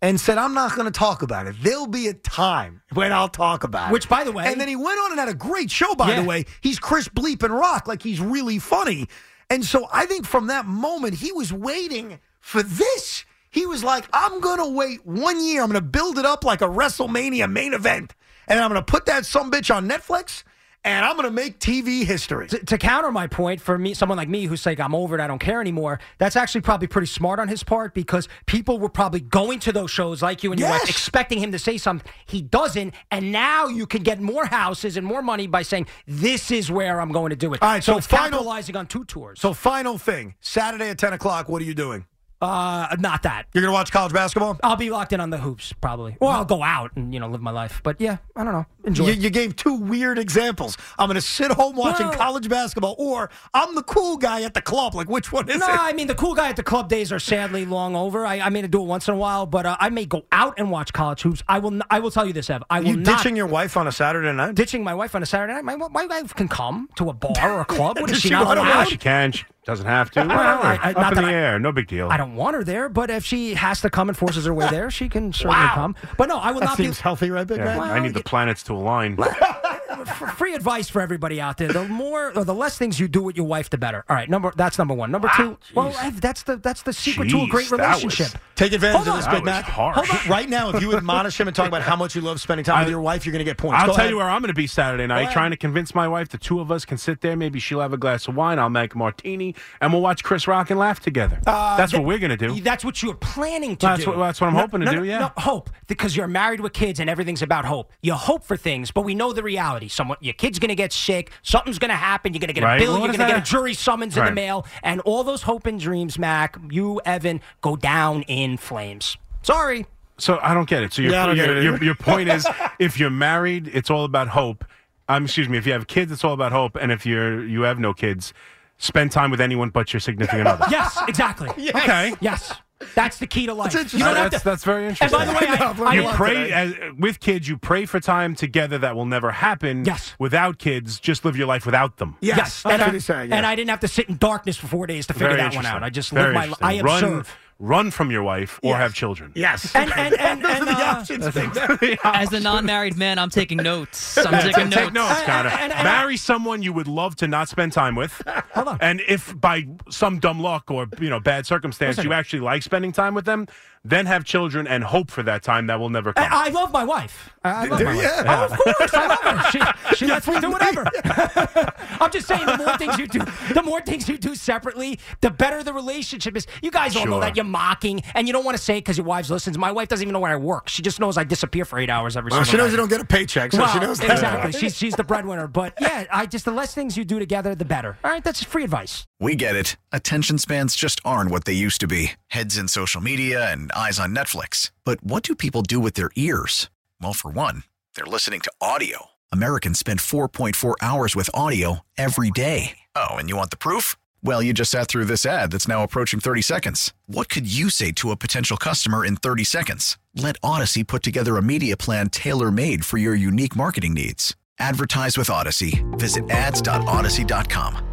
and said, I'm not going to talk about it. There'll be a time when I'll talk about it. Which, by the way- And then he went on and had a great show, by Yeah. the way. He's Chris Bleep and Rock. Like, he's really funny. And so I think from that moment, he was waiting for this. He was like, I'm going to wait one year. I'm going to build it up like a WrestleMania main event. And I'm going to put that some bitch on Netflix. And I'm going to make TV history. to, to counter my point, for me, someone like me who's like, I'm over it, I don't care anymore, that's actually probably pretty smart on his part because people were probably going to those shows like you and your wife, expecting him to say something. He doesn't. And now you can get more houses and more money by saying, This is where I'm going to do it. All right, so final- capitalizing on two tours. So, final thing Saturday at 10 o'clock, what are you doing? Uh, not that. You're going to watch college basketball? I'll be locked in on the hoops, probably. Or I'll go out and, you know, live my life. But yeah, I don't know. Enjoy. You, you gave two weird examples. I'm going to sit home watching Well- college basketball, or I'm the cool guy at the club. Like, which one is No, it? I mean the cool guy at the club days are sadly long over. I, I may do it once in a while, but uh, I may go out and watch college hoops. I will. n- I will tell you this, Ev. I will you not ditching your wife on a Saturday night? ditching my wife on a Saturday night. My, my wife can come to a bar or a club. What is Does she she not want to allowed? watch? She can. She doesn't have to. Well, I- I- Up not in that the I- air. No big deal. I don't want her there, but if she has to come and forces her way there, she can certainly Wow. come. But no, I will That not seems be. healthy, right, Big Yeah, Man? I need the planets to align. f- free advice for everybody out there. The more or the less things you do with your wife, the better. All right, number that's number one. Number two, well, Ev, that's the that's the secret to a great that was- relationship. Take advantage of this, That Big was Mac. harsh. Hold on. Right now, if you admonish him and talk about how much you love spending time I- with your wife, you're going to get points. I'll Go tell ahead. you where I'm going to be Saturday night, ahead. trying to convince my wife the two of us can sit there. Maybe she'll have a glass of wine, I'll make a martini, and we'll watch Chris Rock and laugh together. Uh, that's what we're going to do. That's what you're planning to That's do. what- that's what I'm No, hoping to no, do, yeah. no, hope because you're married with kids and everything's about hope. You hope for things, but we know the reality. Someone, your kid's going to get sick. Something's going to happen. You're going to get Right. a bill. Well, you're going to get a jury summons in the mail, and all those hope and dreams, Mac. You, Evan, go down in flames. Sorry. So I don't get it. So your, Yeah, your, it your, your point is, if you're married, it's all about hope. Um, excuse me. If you have kids, it's all about hope. And if you're you have no kids, spend time with anyone but your significant other. Yes, exactly. Okay. Yes, that's the key to life. interesting. You don't have that's, to. that's very interesting. and by the way, I, I've learned you pray as, with kids. You pray for time together that will never happen. Yes. Without kids, just live your life without them. Yes, Yes, that's and, what I, he's saying. and. I didn't have to sit in darkness for four days to figure Very that one out. I just Very live my. I run, observe. Run from your wife or Yes. have children. Yes. And- and- and- Those and, are the uh, options. Big Man. As a non-married man, I'm taking notes. I'm taking notes. Take notes, And- Connor. and- and- Marry someone you would love to not spend time with. Hold on. And if by some dumb luck or you know bad circumstance Listen. you actually like spending time with them, then have children and hope for that time that will never come. I, I love my wife. I, I love Do my you? wife. Oh, of course, I love her. She, she lets me do whatever. I'm just saying, the more things you do, the more things you do separately, the better the relationship is. You guys all know that you're mocking, and you don't want to say it because your wife listens. My wife doesn't even know where I work. She just knows I disappear for eight hours every Well, single she knows night. you don't get a paycheck, so well, she knows that. exactly. She's she's the breadwinner. But yeah, I just the less things you do together, the better. All right, that's free advice. We get it. Attention spans just aren't what they used to be heads in social media and eyes on Netflix. But what do people do with their ears? Well, for one, they're listening to audio. Americans spend 4.4 hours with audio every day. Oh, and you want the proof? Well, you just sat through this ad that's now approaching 30 seconds. What could you say to a potential customer in 30 seconds? Let Audacy put together a media plan tailor made for your unique marketing needs. Advertise with Audacy. Visit ads.audacy.com.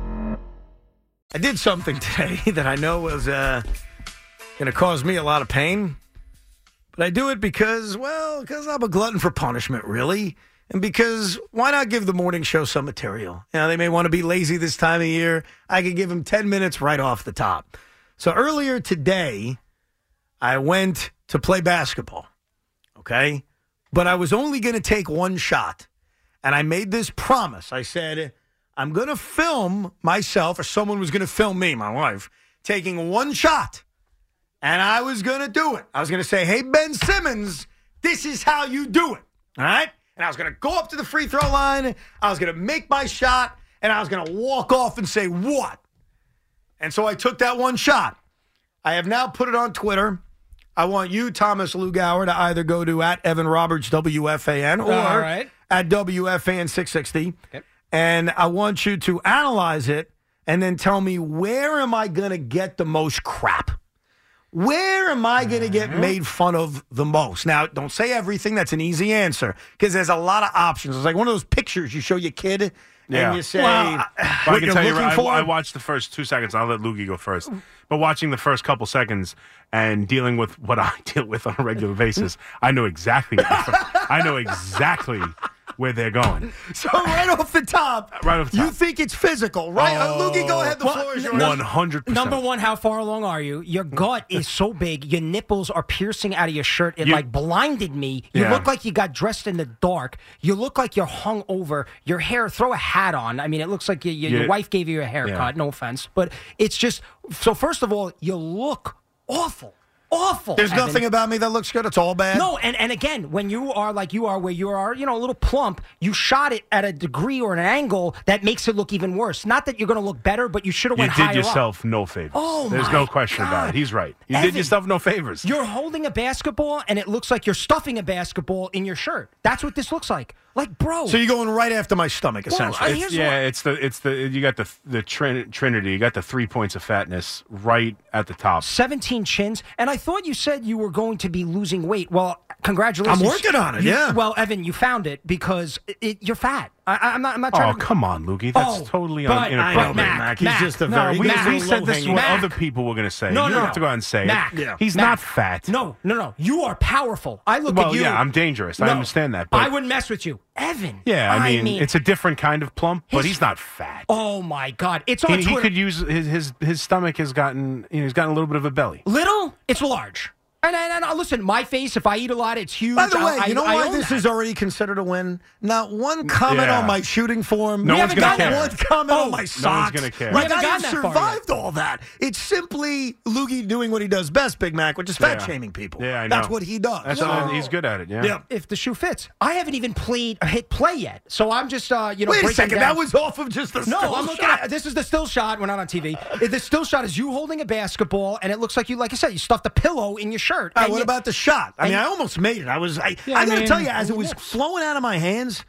I did something today that I know was uh, going to cause me a lot of pain, but I do it because, well, because I'm a glutton for punishment, really, and because why not give the morning show some material? You know, they may want to be lazy this time of year. I could give them 10 minutes right off the top. So earlier today, I went to play basketball, okay? But I was only going to take one shot. And I made this promise. I said, I'm going to film myself, or someone was going to film me, my wife, taking one shot. And I was going to do it. I was going to say, hey, Ben Simmons, this is how you do it. All right? And I was going to go up to the free throw line. I was going to make my shot. And I was going to walk off and say, what? And so I took that one shot. I have now put it on Twitter. I want you, Thomas Lugauer, to either go to at Evan Roberts WFAN or right. at WFAN 660. And I want you to analyze it and then tell me where am I going to get the most crap? Where am I going to get Mm-hmm. made fun of the most? Now, don't say everything. That's an easy answer because there's a lot of options. It's like one of those pictures you show your kid Yeah. and you say, Well, I, what I can tell you, I, for. I watched the first two seconds. I'll let Lukey go first. But watching the first couple seconds and dealing with what I deal with on a regular basis, I know exactly. What I know exactly where they're going. So right off the top, Right off the you think it's physical, right? Uh, Lukey, go ahead. The Well, floor is yours. One hundred percent. Number one, how far along are you? Your gut is so big, your nipples are piercing out of your shirt. It You- like blinded me. You Yeah. look like you got dressed in the dark. You look like you're hung over. Your hair, throw a hat on. I mean, it looks like you, you, your wife gave you a haircut. Yeah. No offense, but it's just so. First of all, you look awful, awful. There's Evan. nothing about me that looks good. It's all bad. No, and, and again, when you are like you are, where you are, you know, a little plump, you shot it at a degree or an angle that makes it look even worse. Not that you're going to look better, but you should have You went higher did up. yourself no favors. Oh, There's my no question about it. He's right. You Evan, did yourself no favors. You're holding a basketball, and it looks like you're stuffing a basketball in your shirt. That's what this looks like. Like, bro. So you're going right after my stomach, essentially. I- It's, yeah, what- it's the it's the you got the the trin- Trinity. You got the three points of fatness right at the top. 17 chins, and I thought you said you were going to be losing weight. Well, congratulations. I'm working on it, You- yeah. Well, Evan, you found it because it, it- you're fat. I, I- I'm not. I'm not Oh trying to. come on, Lukey. That's Oh, totally but- I inappropriate. Mac, Mac. He's Mac. just a No, very. we, he's we said this is what other people were going to say. No, you no, don't no. have to go out and say Mac. it. Yeah. He's Mac. not fat. No, no, no. You are powerful. I look Well, at you. yeah, I'm dangerous. I understand that. But I wouldn't mess with you, Evan. yeah, I mean, it's a different kind of plump, but he's not fat. Oh my God! It's on he, he could use his, his his stomach has gotten you know he's gotten a little bit of a belly. Little, it's large. And, and, and listen, my face, if I eat a lot, it's huge. By the way, I, you know I, I why own this that. is already considered a win? Not one comment Yeah. on my shooting form. No We one's haven't gonna gotten care. One comment Oh, on no one's gonna care. We Like haven't I gotten have that survived all that. It's simply Loogie doing what he does best, Big Mac, which is fat Yeah. shaming people. Yeah, I know. That's what he does. That's Whoa. he's good at it. Yeah. Yeah. if the shoe fits. I haven't even played hit play yet, so I'm just uh, you know. Wait a second. down- That was off of just the No, still I'm looking shot. at this is the still shot. We're not on TV. The still shot is you holding a basketball, and it looks like you, like I said, you stuffed a pillow in your shirt. All right, And what you- about the shot? I mean, I almost made it. I was. I, Yeah, I I gotta tell you, as it was flowing out of my hands,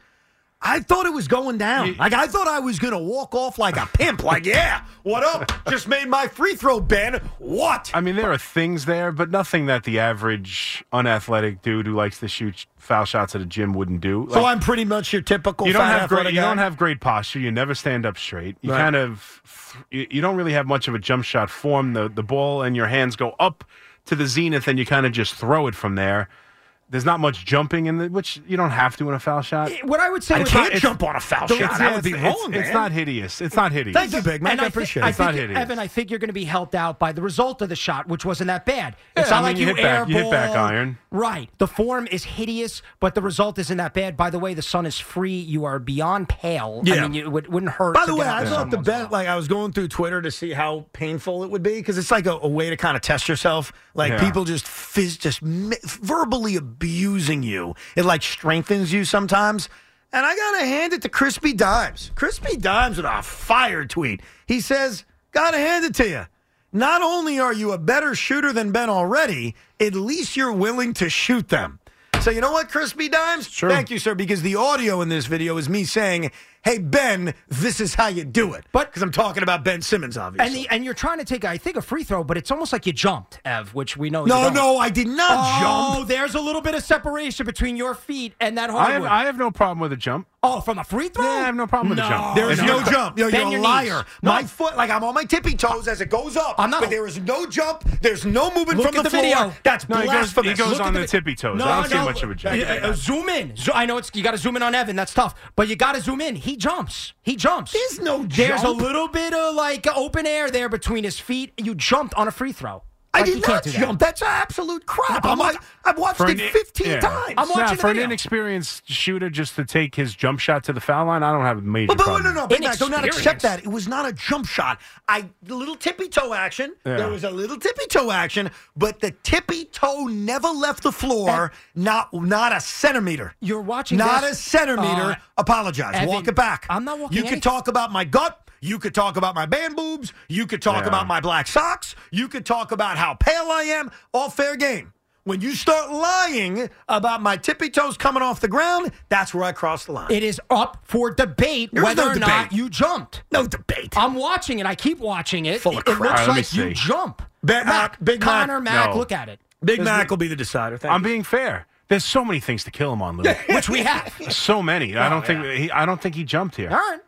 I thought it was going down. You- like I thought I was gonna walk off like a pimp. Like, yeah, what up? Just made my free throw, Ben. What? I mean, there are things there, but nothing that the average unathletic dude who likes to shoot foul shots at a gym wouldn't do. so I'm pretty much your typical. you don't fat have great. athletic You guy? don't have great posture. You never stand up straight. You Right. kind of. You you don't really have much of a jump shot form. The the ball and your hands go up to the zenith, and you kind of just throw it from there. There's not much jumping in the, which you don't have to in a foul shot. Eh, what I would say I can't it's- jump on a foul shot. it's- That would be wrong, it's, it's not hideous. It's not hideous. Thank you, Big Mac. And I I, appreciate I it. It's not think, hideous. Evan, I think you're going to be helped out by the result of the shot, which wasn't that bad. It's Yeah, not I like you you, hit back- you hit back iron. Right. The form is hideous, but the result isn't that bad. By the way, the sun is free. You are beyond pale. Yeah. I mean, you, it would, wouldn't hurt. By the way, I thought the once in a best, like I was going through Twitter to see how painful it would be because it's like a, a way to kind of test yourself. Like Yeah. people just phys- just mi- verbally abusing you. It like strengthens you sometimes. And I gotta hand it to Crispy Dimes. Crispy Dimes with a fire tweet. He says, "Gotta hand it to you. Not only are you a better shooter than Ben already, at least you're willing to shoot them." So you know what, Crispy Dimes? Sure. Thank you, sir, because the audio in this video is me saying, "Hey Ben, this is how you do it." But- because I'm talking about Ben Simmons, obviously. And, the, and you're trying to take, I think, a free throw, but it's almost like you jumped, Ev, which we know. you no, don't. no, I did not jump. Oh, jump. there's a little bit of separation between your feet and that I hardwood. have, I have no problem with a jump. oh, from a free throw? Yeah, I have no problem with no. a jump. There is And no jump. Yo, Bend you're a liar. knees. My foot, like I'm on my tippy toes as it goes up. I'm not. But there is no jump. There's no movement Look from at the, the floor. video. That's No, he goes, he goes on the, the- tippy toes. No, I don't see no. much of a jump. Uh, uh, zoom in. Zo- I know it's you got to zoom in on Evan. That's tough, but you got to zoom in. He jumps. He jumps. There's no There's a little bit of like open air there between his feet. You jumped on a free throw. I did can't that. jump. That's absolute crap. I'm I'm like, I've watched it 15 yeah. times. I'm watching Nah, the for an inexperienced shooter just to take his jump shot to the foul line, I don't have a major But, but problem. no, no, Big Mac, do not accept that. It was not a jump shot. I the little tippy toe action. Yeah. There was a little tippy toe action, but the tippy toe never left the floor. not not a centimeter. You're watching Not this- a centimeter. Uh, Apologize. Evan, Walk it back. I'm not walking You could anything. talk about my gut. You could talk about my band boobs. You could talk Yeah. about my black socks. You could talk about how pale I am. All fair game. When you start lying about my tippy toes coming off the ground, that's where I cross the line. It is up for debate There is whether no or not you jumped. no debate. I'm watching it. I keep watching it. Full of it, it looks All right, let me like you jump. Uh, Big Mac, Big Connor, Mac, No. look at it. Big Mac will be the decider. Thank I'm you. being fair. There's so many things to kill him on, Lou. Which we have. so many. I oh, don't think he. I don't think he jumped here. All right.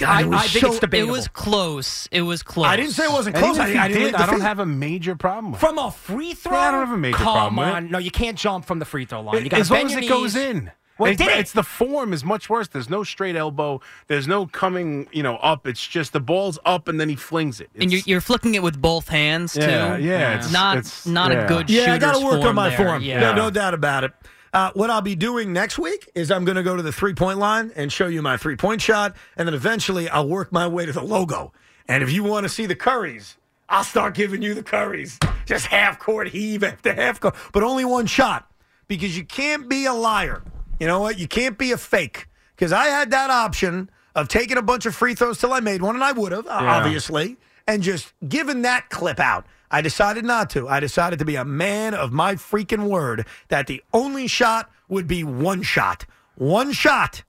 God, I, it was I think so- it's It was close. It was close. I didn't say it wasn't close. even I, if he I didn't did, leave I don't have a major problem with. it. From a free throw? Yeah, I don't have a major Come problem with on. it. No, you can't jump from the free throw line. You as to long as your it goes in. Well, it's, did it? it's the form is much worse. There's no straight elbow. There's no coming, you know, up. It's just the ball's up and then he flings it. And you're, you're flicking it with both hands too. Yeah, yeah, it's- not it's- not yeah. a good. Yeah, I got to work on my there. form. Yeah. No, no doubt about it. Uh, what I'll be doing next week is I'm going to go to the three point line and show you my three point shot, and then eventually I'll work my way to the logo. And if you want to see the Curries, I'll start giving you the Curries. Just half court heave after half court, but only one shot because you can't be a liar. You know what? You can't be a fake because I had that option of taking a bunch of free throws till I made one, and I would have, Yeah. obviously, and just giving that clip out. I decided not to. I decided to be a man of my freaking word that the only shot would be one shot. One shot.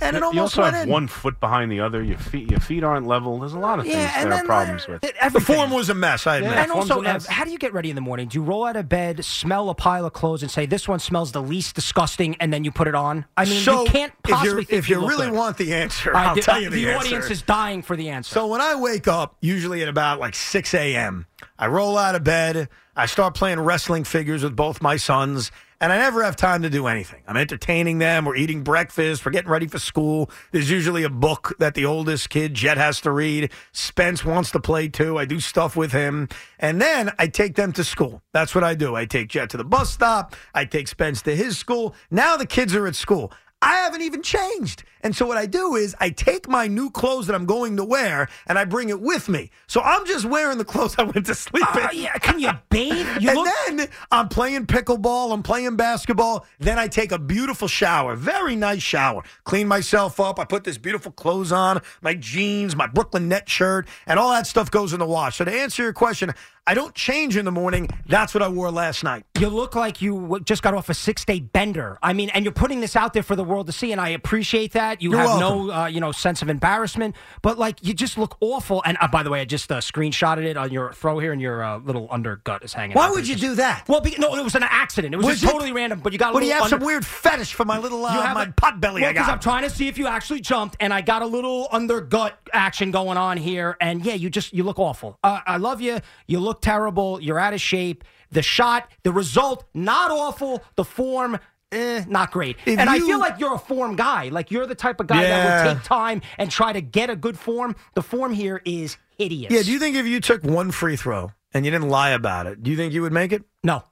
And it you almost also went have in. one foot behind the other. Your feet, your feet aren't level. There's a lot of things Yeah, and there are problems uh, with. th- the form was a mess, I admit. Yeah. And also. Ev, how do you get ready in the morning? Do you roll out of bed, smell a pile of clothes, and say this one smells the least disgusting, and then you put it on? I mean, so you can't if, you're, possibly think if you look really good. want the answer, I I'll did- tell uh, you the, answer. The audience is dying for the answer. So when I wake up, usually at about like 6 a.m., I roll out of bed. I start playing wrestling figures with both my sons, and I never have time to do anything. I'm entertaining them. We're eating breakfast. We're getting ready for school. There's usually a book that the oldest kid, Jet, has to read. Spence wants to play too. I do stuff with him. And then I take them to school. That's what I do. I take Jet to the bus stop. I take Spence to his school. Now the kids are at school. I haven't even changed. And so what I do is I take my new clothes that I'm going to wear and I bring it with me. So I'm just wearing the clothes I went to sleep Uh, in. yeah, can you bathe? You and look. then I'm playing pickleball, I'm playing basketball. Then I take a beautiful shower, very nice shower. Clean myself up. I put this beautiful clothes on, my jeans, my Brooklyn net shirt, and all that stuff goes in the wash. So to answer your question, I don't change in the morning. That's what I wore last night. You look like you just got off a six day bender. I mean, and you're putting this out there for the world to see, and I appreciate that. You You're have welcome. no, uh, you know, sense of embarrassment, but like you just look awful. And uh, by the way, I just uh, screenshotted it on your throw here, and your uh, little undergut is hanging. Why out would there. you do that? Well, be, no, it was an accident. It was, Was just it? totally random. But you got a What do little. you have some weird fetish for my little uh, my a- pot belly well, I got? I'm trying to see if you actually jumped, and I got a little undergut action going on here. And yeah, you just you look awful. Uh, I love you. You look terrible. You're out of shape. The shot, the result, not awful. The form, eh, not great. If and I feel like you're a form guy. Like you're the type of guy that Yeah. would take time and try to get a good form. The form here is hideous. Yeah, do you think if you took one free throw and you didn't lie about it, do you think you would make it? No.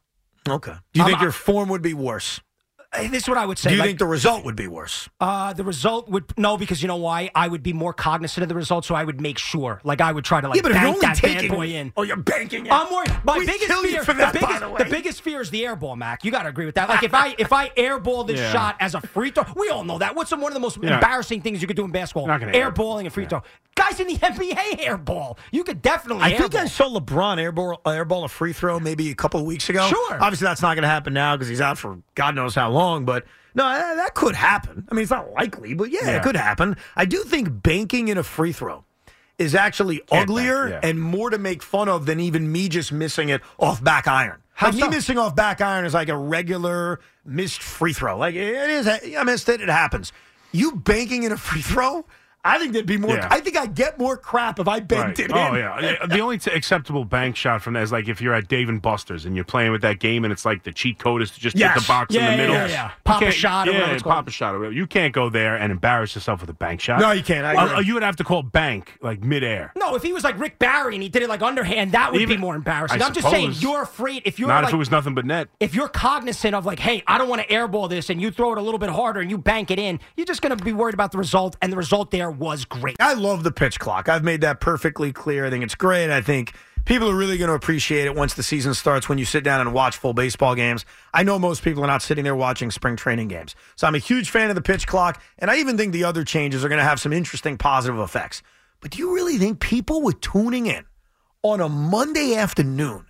Okay. Do you I'm- think your form would be worse? Eh, This is what I would say. Do you like- think the result would be worse? Uh, the result would no, because you know why? I would be more cognizant of the result, so I would make sure. Like I would try to like yeah, but if you're only that taking, bad boy in. oh, you're banking it. I'm worried. My We biggest fear, that, the, biggest, the way. biggest fear is the air ball, Mac. You got to agree with that. Like if I if I airball this Yeah. shot as a free throw, we all know that. What's one of the most Yeah. embarrassing things you could do in basketball? Gonna air- Airballing a free throw. Guys in the NBA airball. You could definitely. I think airball. I saw LeBron airball, airball a free throw maybe a couple of weeks ago. Sure. Obviously, that's not going to happen now because he's out for God knows how long. But no, that, that could happen. I mean, it's not likely, but yeah, Yeah. it could happen. I do think banking in a free throw is actually Can't uglier bank, yeah. and more to make fun of than even me just missing it off back iron. How like me missing off back iron is like a regular missed free throw. Like it is, I missed it. It happens. You banking in a free throw. I think there'd be more. Yeah. I think I'd get more crap if I banked Right. it in. Oh yeah. Yeah, The only t- acceptable bank shot from that is like if you're at Dave and Buster's and you're playing with that game and it's like the cheat code is to just Yes. hit the box Yeah, in the middle. yeah, yeah. Pop a shot yeah, pop a shot or whatever. You can't go there and embarrass yourself with a bank shot. No, you can't. I Uh, you would have to call bank like midair. No, if he was like Rick Barry and he did it like underhand, that would Even- be more embarrassing. I I'm just saying, you're afraid if you're Not like, if it was nothing but net. if you're cognizant of like, hey, I don't want to airball this, and you throw it a little bit harder and you bank it in, you're just going to be worried about the result, and the result there was great. I love the pitch clock. I've made that perfectly clear. I think it's great. I think people are really going to appreciate it once the season starts when you sit down and watch full baseball games. I know most people are not sitting there watching spring training games. So I'm a huge fan of the pitch clock, and I even think the other changes are going to have some interesting positive effects. But do you really think people were tuning in on a Monday afternoon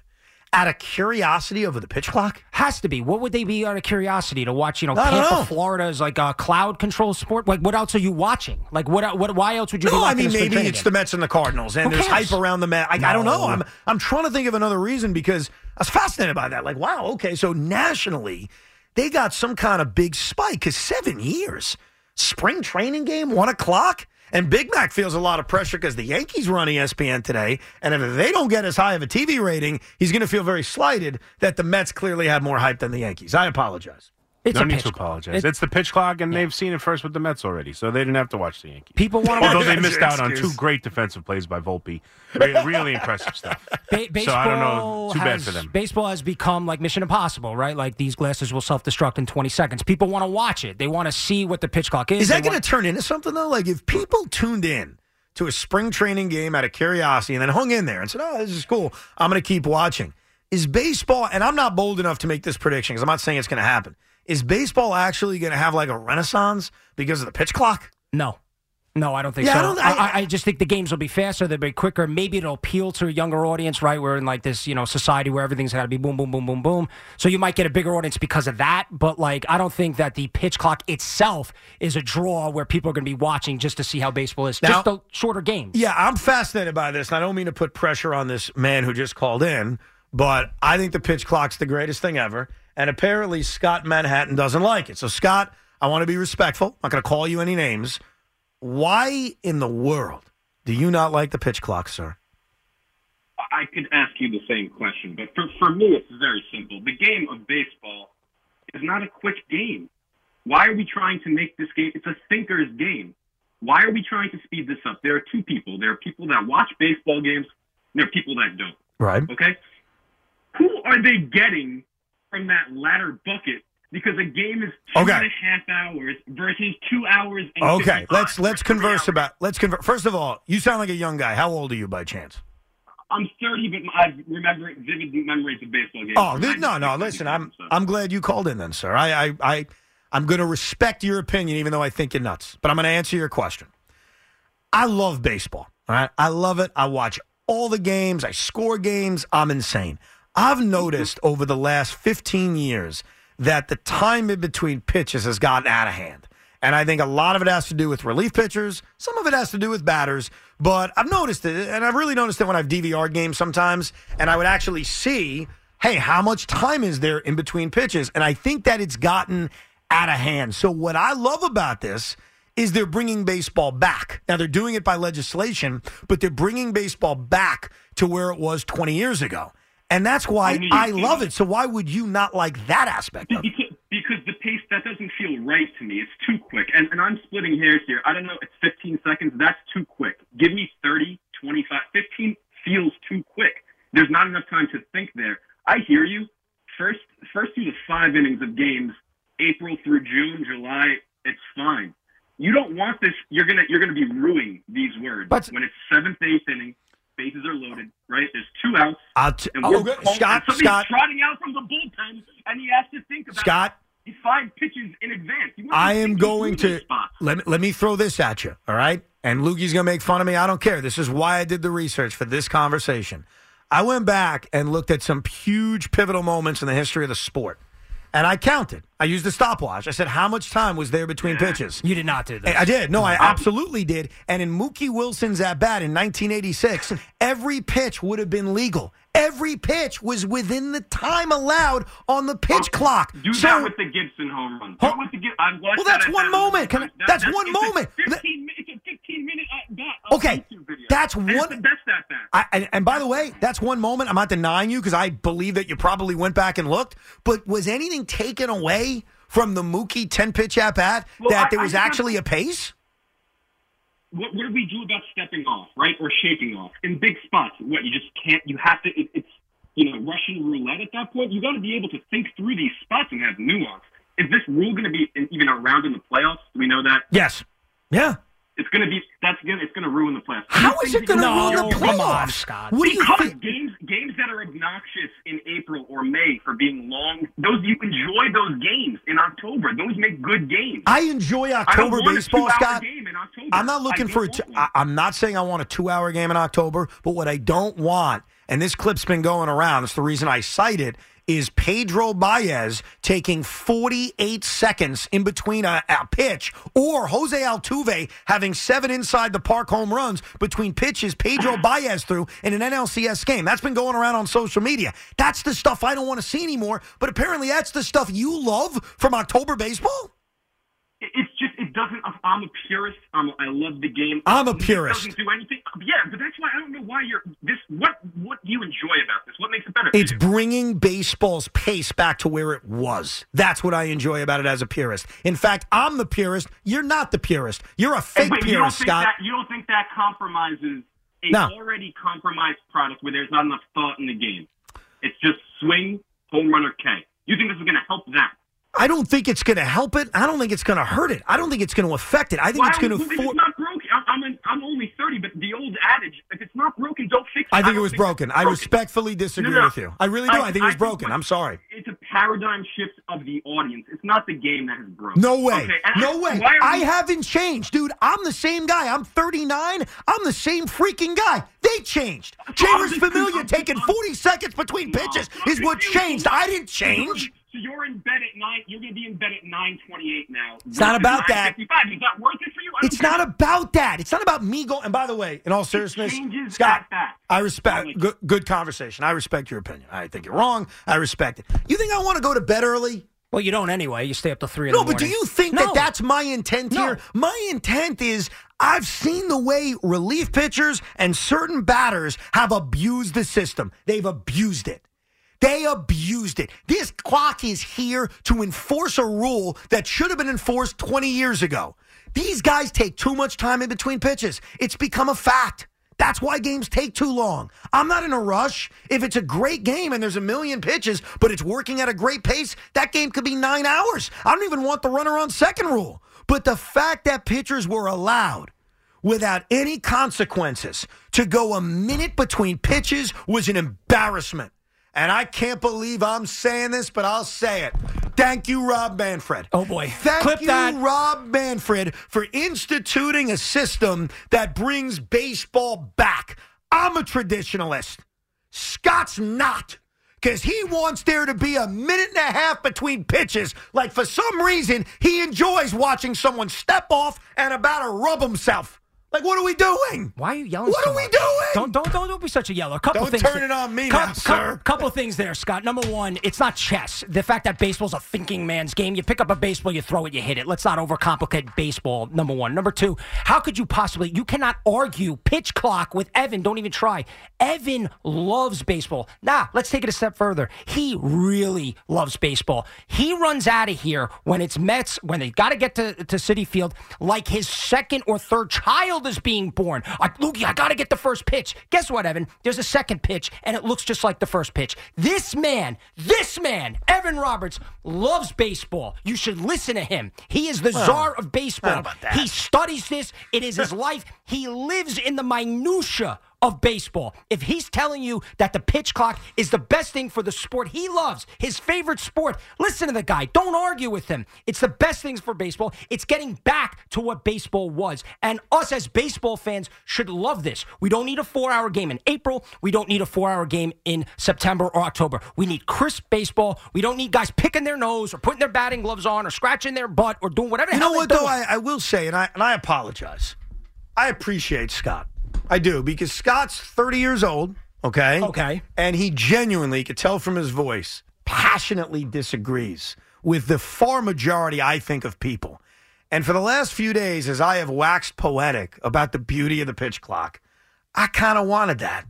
out of curiosity over the pitch clock? Has to be. What would they be out of curiosity to watch? You know, I Tampa, know. Florida is like a cloud control sport. Like, what else are you watching? Like, what? What? Why else would you? be No, I mean maybe it's game? the Mets and the Cardinals, and Who there's cares? hype around the Mets. I, I don't know. I'm I'm trying to think of another reason because I was fascinated by that. Like, wow, okay, so nationally, they got some kind of big spike because seven years, spring training game, one o'clock. And Big Mac feels a lot of pressure because the Yankees run ESPN today. And if they don't get as high of a TV rating, he's going to feel very slighted that the Mets clearly have more hype than the Yankees. I apologize. It's no a need pitch to apologize. It- it's the pitch clock, and they've seen it first with the Mets already, so they didn't have to watch the Yankees. People want to Although they missed your out on two great defensive plays by Volpe. Re- really impressive stuff. Ba- baseball So I don't know. Too bad has, for them. Baseball has become like Mission Impossible, right? Like these glasses will self-destruct in 20 seconds. People want to watch it. They want to see what the pitch clock is. Is that going want- to turn into something though? Like if people tuned in to a spring training game out of curiosity and then hung in there and said, "Oh, this is cool. I'm going to keep watching." Is baseball? And I'm not bold enough to make this prediction because I'm not saying it's going to happen. Is baseball actually going to have like a renaissance because of the pitch clock? No. No, I don't think Yeah, I so. don't- I, I- I, I just think the games will be faster. They'll be quicker. Maybe it'll appeal to a younger audience, right? We're in like this, you know, society where everything's got to be boom, boom, boom, boom, boom. So you might get a bigger audience because of that. But like, I don't think that the pitch clock itself is a draw where people are going to be watching just to see how baseball is. Now- just a shorter game. Yeah, I'm fascinated by this, and I don't mean to put pressure on this man who just called in, but I think the pitch clock's the greatest thing ever. And apparently, Scott Manhattan doesn't like it. So, Scott, I want to be respectful. I'm not going to call you any names. Why in the world do you not like the pitch clock, sir? I could ask you the same question, but for, for me, it's very simple. The game of baseball is not a quick game. Why are we trying to make this game? It's a thinker's game. Why are we trying to speed this up? There are two people. There are people that watch baseball games, and there are people that don't. Right. Okay? Who are they getting from that latter bucket? Because a game is two Okay. and a half hours versus two hours and Okay, let's let's converse about let's converse. First of all, you sound like a young guy. How old are you by chance? I'm 30, but I remember vivid memories of baseball games. Oh no, no. Listen, I'm so. I'm glad you called in then, sir. I I, I I'm going to respect your opinion, even though I think you're nuts. But I'm going to answer your question. I love baseball. All right, I love it. I watch all the games. I score games. I'm insane. I've noticed over the last 15 years that the time in between pitches has gotten out of hand. And I think a lot of it has to do with relief pitchers. Some of it has to do with batters. But I've noticed it, and I've really noticed it when I've DVR games sometimes, and I would actually see, hey, how much time is there in between pitches? And I think that it's gotten out of hand. So what I love about this is they're bringing baseball back. Now they're doing it by legislation, but they're bringing baseball back to where it was 20 years ago. And that's why I love it. So why would you not like that aspect of it? Because, because the pace that doesn't feel right to me. It's too quick, and and I'm splitting hairs here. I don't know. It's 15 seconds. That's too quick. Give me 30, 25, 15 feels too quick. There's not enough time to think there. I hear you. First, first through the five innings of games, April through June, July, it's fine. You don't want this. You're gonna you're gonna be ruining these words But- when it's seventh, eighth inning. Bases are loaded, right? There's two outs. I'll t- and oh, we're calling- Scott, and somebody's Scott. trotting out from the bullpen, and he has to think about Scott. five pitches in advance. I am going to let me, let me throw this at you, all right? And Lukey's going to make fun of me. I don't care. This is why I did the research for this conversation. I went back and looked at some huge pivotal moments in the history of the sport. And I counted. I used the stopwatch. I said, how much time was there between pitches? You did not do that. I did. No, I mm-hmm. absolutely did. And in Mookie Wilson's at bat in 1986, every pitch would have been legal. Every pitch was within the time allowed on the pitch oh, clock. Do so, that with the Gibson home run. Do it with the I've Well, that's that at one moment. Can I- That- that's one moment. It's a 15, it's a 15 minute at bat. Okay, video. that's And it's one- the best at bat. I, and, and by the way, that's one moment. I'm not denying you because I believe that you probably went back and looked. But was anything taken away from the Mookie 10 pitch at bat Well, that I- there was actually a pace? What, what do we do about stepping off, right, or shaking off in big spots? What you just can't. You have to. It, it's you know Russian roulette at that point. You got to be able to think through these spots and have nuance. Is this rule going to be even around in the playoffs? Do we know that? Yes. Yeah. It's going to be. That's gonna. It's going to ruin the playoffs. How is it going to ruin the come on, playoffs? Scott. What do you because think? games games that are obnoxious in April or May for being long, those you enjoy those games in October. Those make good games. I enjoy I don't October want a baseball, two-hour Scott. Game in October. I'm not looking I for a two, I, I'm not saying I want a two-hour game in October, but what I don't want, and this clip's been going around. It's the reason I cite it. Is Pedro Baez taking 48 seconds in between a, a pitch, or Jose Altuve having seven inside the park home runs between pitches Pedro Baez threw in an NLCS game? That's been going around on social media. That's the stuff I don't want to see anymore. But apparently, that's the stuff you love from October baseball. It's just it doesn't. I'm a purist. I'm, I love the game. I'm a It purist. Doesn't do anything. Yeah, but that's why I don't know why you're this. What what do you enjoy about this? What makes it better? It's bringing baseball's pace back to where it was. That's what I enjoy about it as a purist. In fact, I'm the purist. You're not the purist. You're a fake wait, you don't purist, think Scott. that you don't think that compromises a No. already compromised product where there's not enough thought in the game? It's just swing, home run, or K. You think this is going to help that? I don't think it's going to help it. I don't think it's going to hurt it. I don't think it's going to affect it. I think Why it's going to. For- it's not broken. I'm I'm, an, I'm only 30, but the old adage: if it's not broken, don't fix it. I think it was broken. I broken. respectfully disagree No, no. with you. I really do. I, think it was I broken. I'm sorry. It's a paradigm shift of the audience. It's not the game that has broken. No way. Okay, no way. I we- haven't changed, dude. I'm the same guy. I'm 39. I'm the same freaking guy. They changed. Jeurys Familia taking 40 seconds between pitches is what changed. I didn't change. So you're in bed at nine. You're going to be in bed at 9:28 now. It's not about that. 9:55. Is that worth it for you? It's care. not about that. It's not about me going. And by the way, in all seriousness, changes Scott, at bat. I respect good, good conversation. I respect your opinion. I think you're wrong. I respect it. You think I want to go to bed early? Well, you don't anyway. You stay up to three in No, the but do you think No. that that's my intent No. here? My intent is I've seen the way relief pitchers and certain batters have abused the system. They've abused it. They abused it. This clock is here to enforce a rule that should have been enforced 20 years ago. These guys take too much time in between pitches. It's become a fact. That's why games take too long. I'm not in a rush. If it's a great game and there's a million pitches, but it's working at a great pace, that game could be nine hours. I don't even want the runner on second rule. But the fact that pitchers were allowed without any consequences to go a minute between pitches was an embarrassment. And I can't believe I'm saying this, but I'll say it. Thank you, Rob Manfred. Oh, boy. Thank Clip you, that. Rob Manfred, for instituting a system that brings baseball back. I'm a traditionalist. Scott's not. Because he wants there to be a minute and a half between pitches. Like for some reason, he enjoys watching someone step off and about to rub himself. Like, what are we doing? Why are you yelling? What so are we much? doing? Don't don't don't, don't be such a yeller. Couple Don't things. turn it on me Cou- now. Couple things there, Scott. Number one, it's not chess. The fact that baseball's a thinking man's game. You pick up a baseball, you throw it, you hit it. Let's not overcomplicate baseball. Number one. Number two, how could you possibly? You cannot argue pitch clock with Evan. Don't even try. Evan loves baseball. Now, let's take it a step further. He really loves baseball. He runs out of here when it's Mets when they got to get to to Citi Field like his second or third child is being born. I, Lukey, I got to get the first pitch. Guess what, Evan? There's a second pitch, and it looks just like the first pitch. This man, this man, Evan Roberts, loves baseball. You should listen to him. He is the czar of baseball. He studies this. It is his life. He lives in the minutia of baseball. If he's telling you that the pitch clock is the best thing for the sport he loves, his favorite sport, listen to the guy. Don't argue with him. It's the best things for baseball. It's getting back to what baseball was. And us as baseball fans should love this. We don't need a four hour game in April. We don't need a four hour game in September or October. We need crisp baseball. We don't need guys picking their nose or putting their batting gloves on or scratching their butt or doing whatever You know what, though? I, I will say, and I, and I apologize. I appreciate Scott. I do, because Scott's 30 years old, okay? Okay. And he genuinely, you could tell from his voice, passionately disagrees with the far majority, I think, of people. And for the last few days, as I have waxed poetic about the beauty of the pitch clock, I kind of wanted that.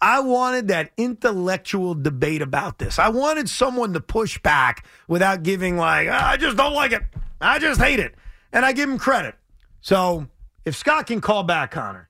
I wanted that intellectual debate about this. I wanted someone to push back without giving, like, "Ah, I just don't like it. I just hate it. And I give him credit. So if Scott can call back, Connor,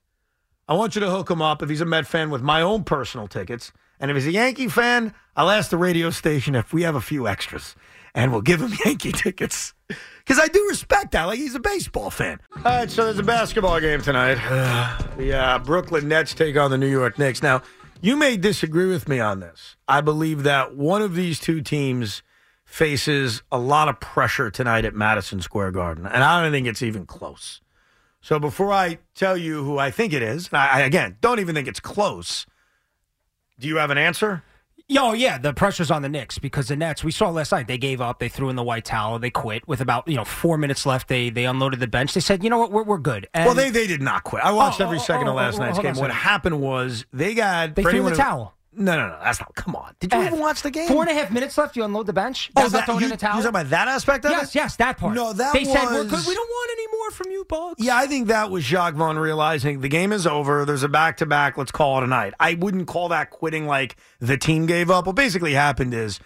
I want you to hook him up if he's a Met fan with my own personal tickets. And if he's a Yankee fan, I'll ask the radio station if we have a few extras and we'll give him Yankee tickets. Because I do respect that. Like, he's a baseball fan. All right, so there's a basketball game tonight. the uh, Brooklyn Nets take on the New York Knicks. Now, you may disagree with me on this. I believe that one of these two teams faces a lot of pressure tonight at Madison Square Garden. And I don't think it's even close. So before I tell you who I think it is, I, I again don't even think it's close. Do you have an answer? Yo, oh, yeah, the pressure's on the Knicks because the Nets. We saw last night they gave up, they threw in the white towel, they quit with about you know four minutes left. They they unloaded the bench. They said, you know what, we're, we're good. And well, they they did not quit. I watched Oh, every oh, second oh, of last oh, night's game. What happened was they got They threw in the towel. No, no, no. That's not. Come on. Did you Ed, even watch the game? Four and a half minutes left. You unload the bench. Oh, That's not that, throwing you, in the towel. you talking about that aspect of yes, it? yes, yes, that part. No, that they said we're was- good. We don't want any more from you, Bugs. Yeah, I think that was Jacque Vaughn realizing the game is over. There's a back to back. Let's call it a night. I wouldn't call that quitting like the team gave up. What basically happened is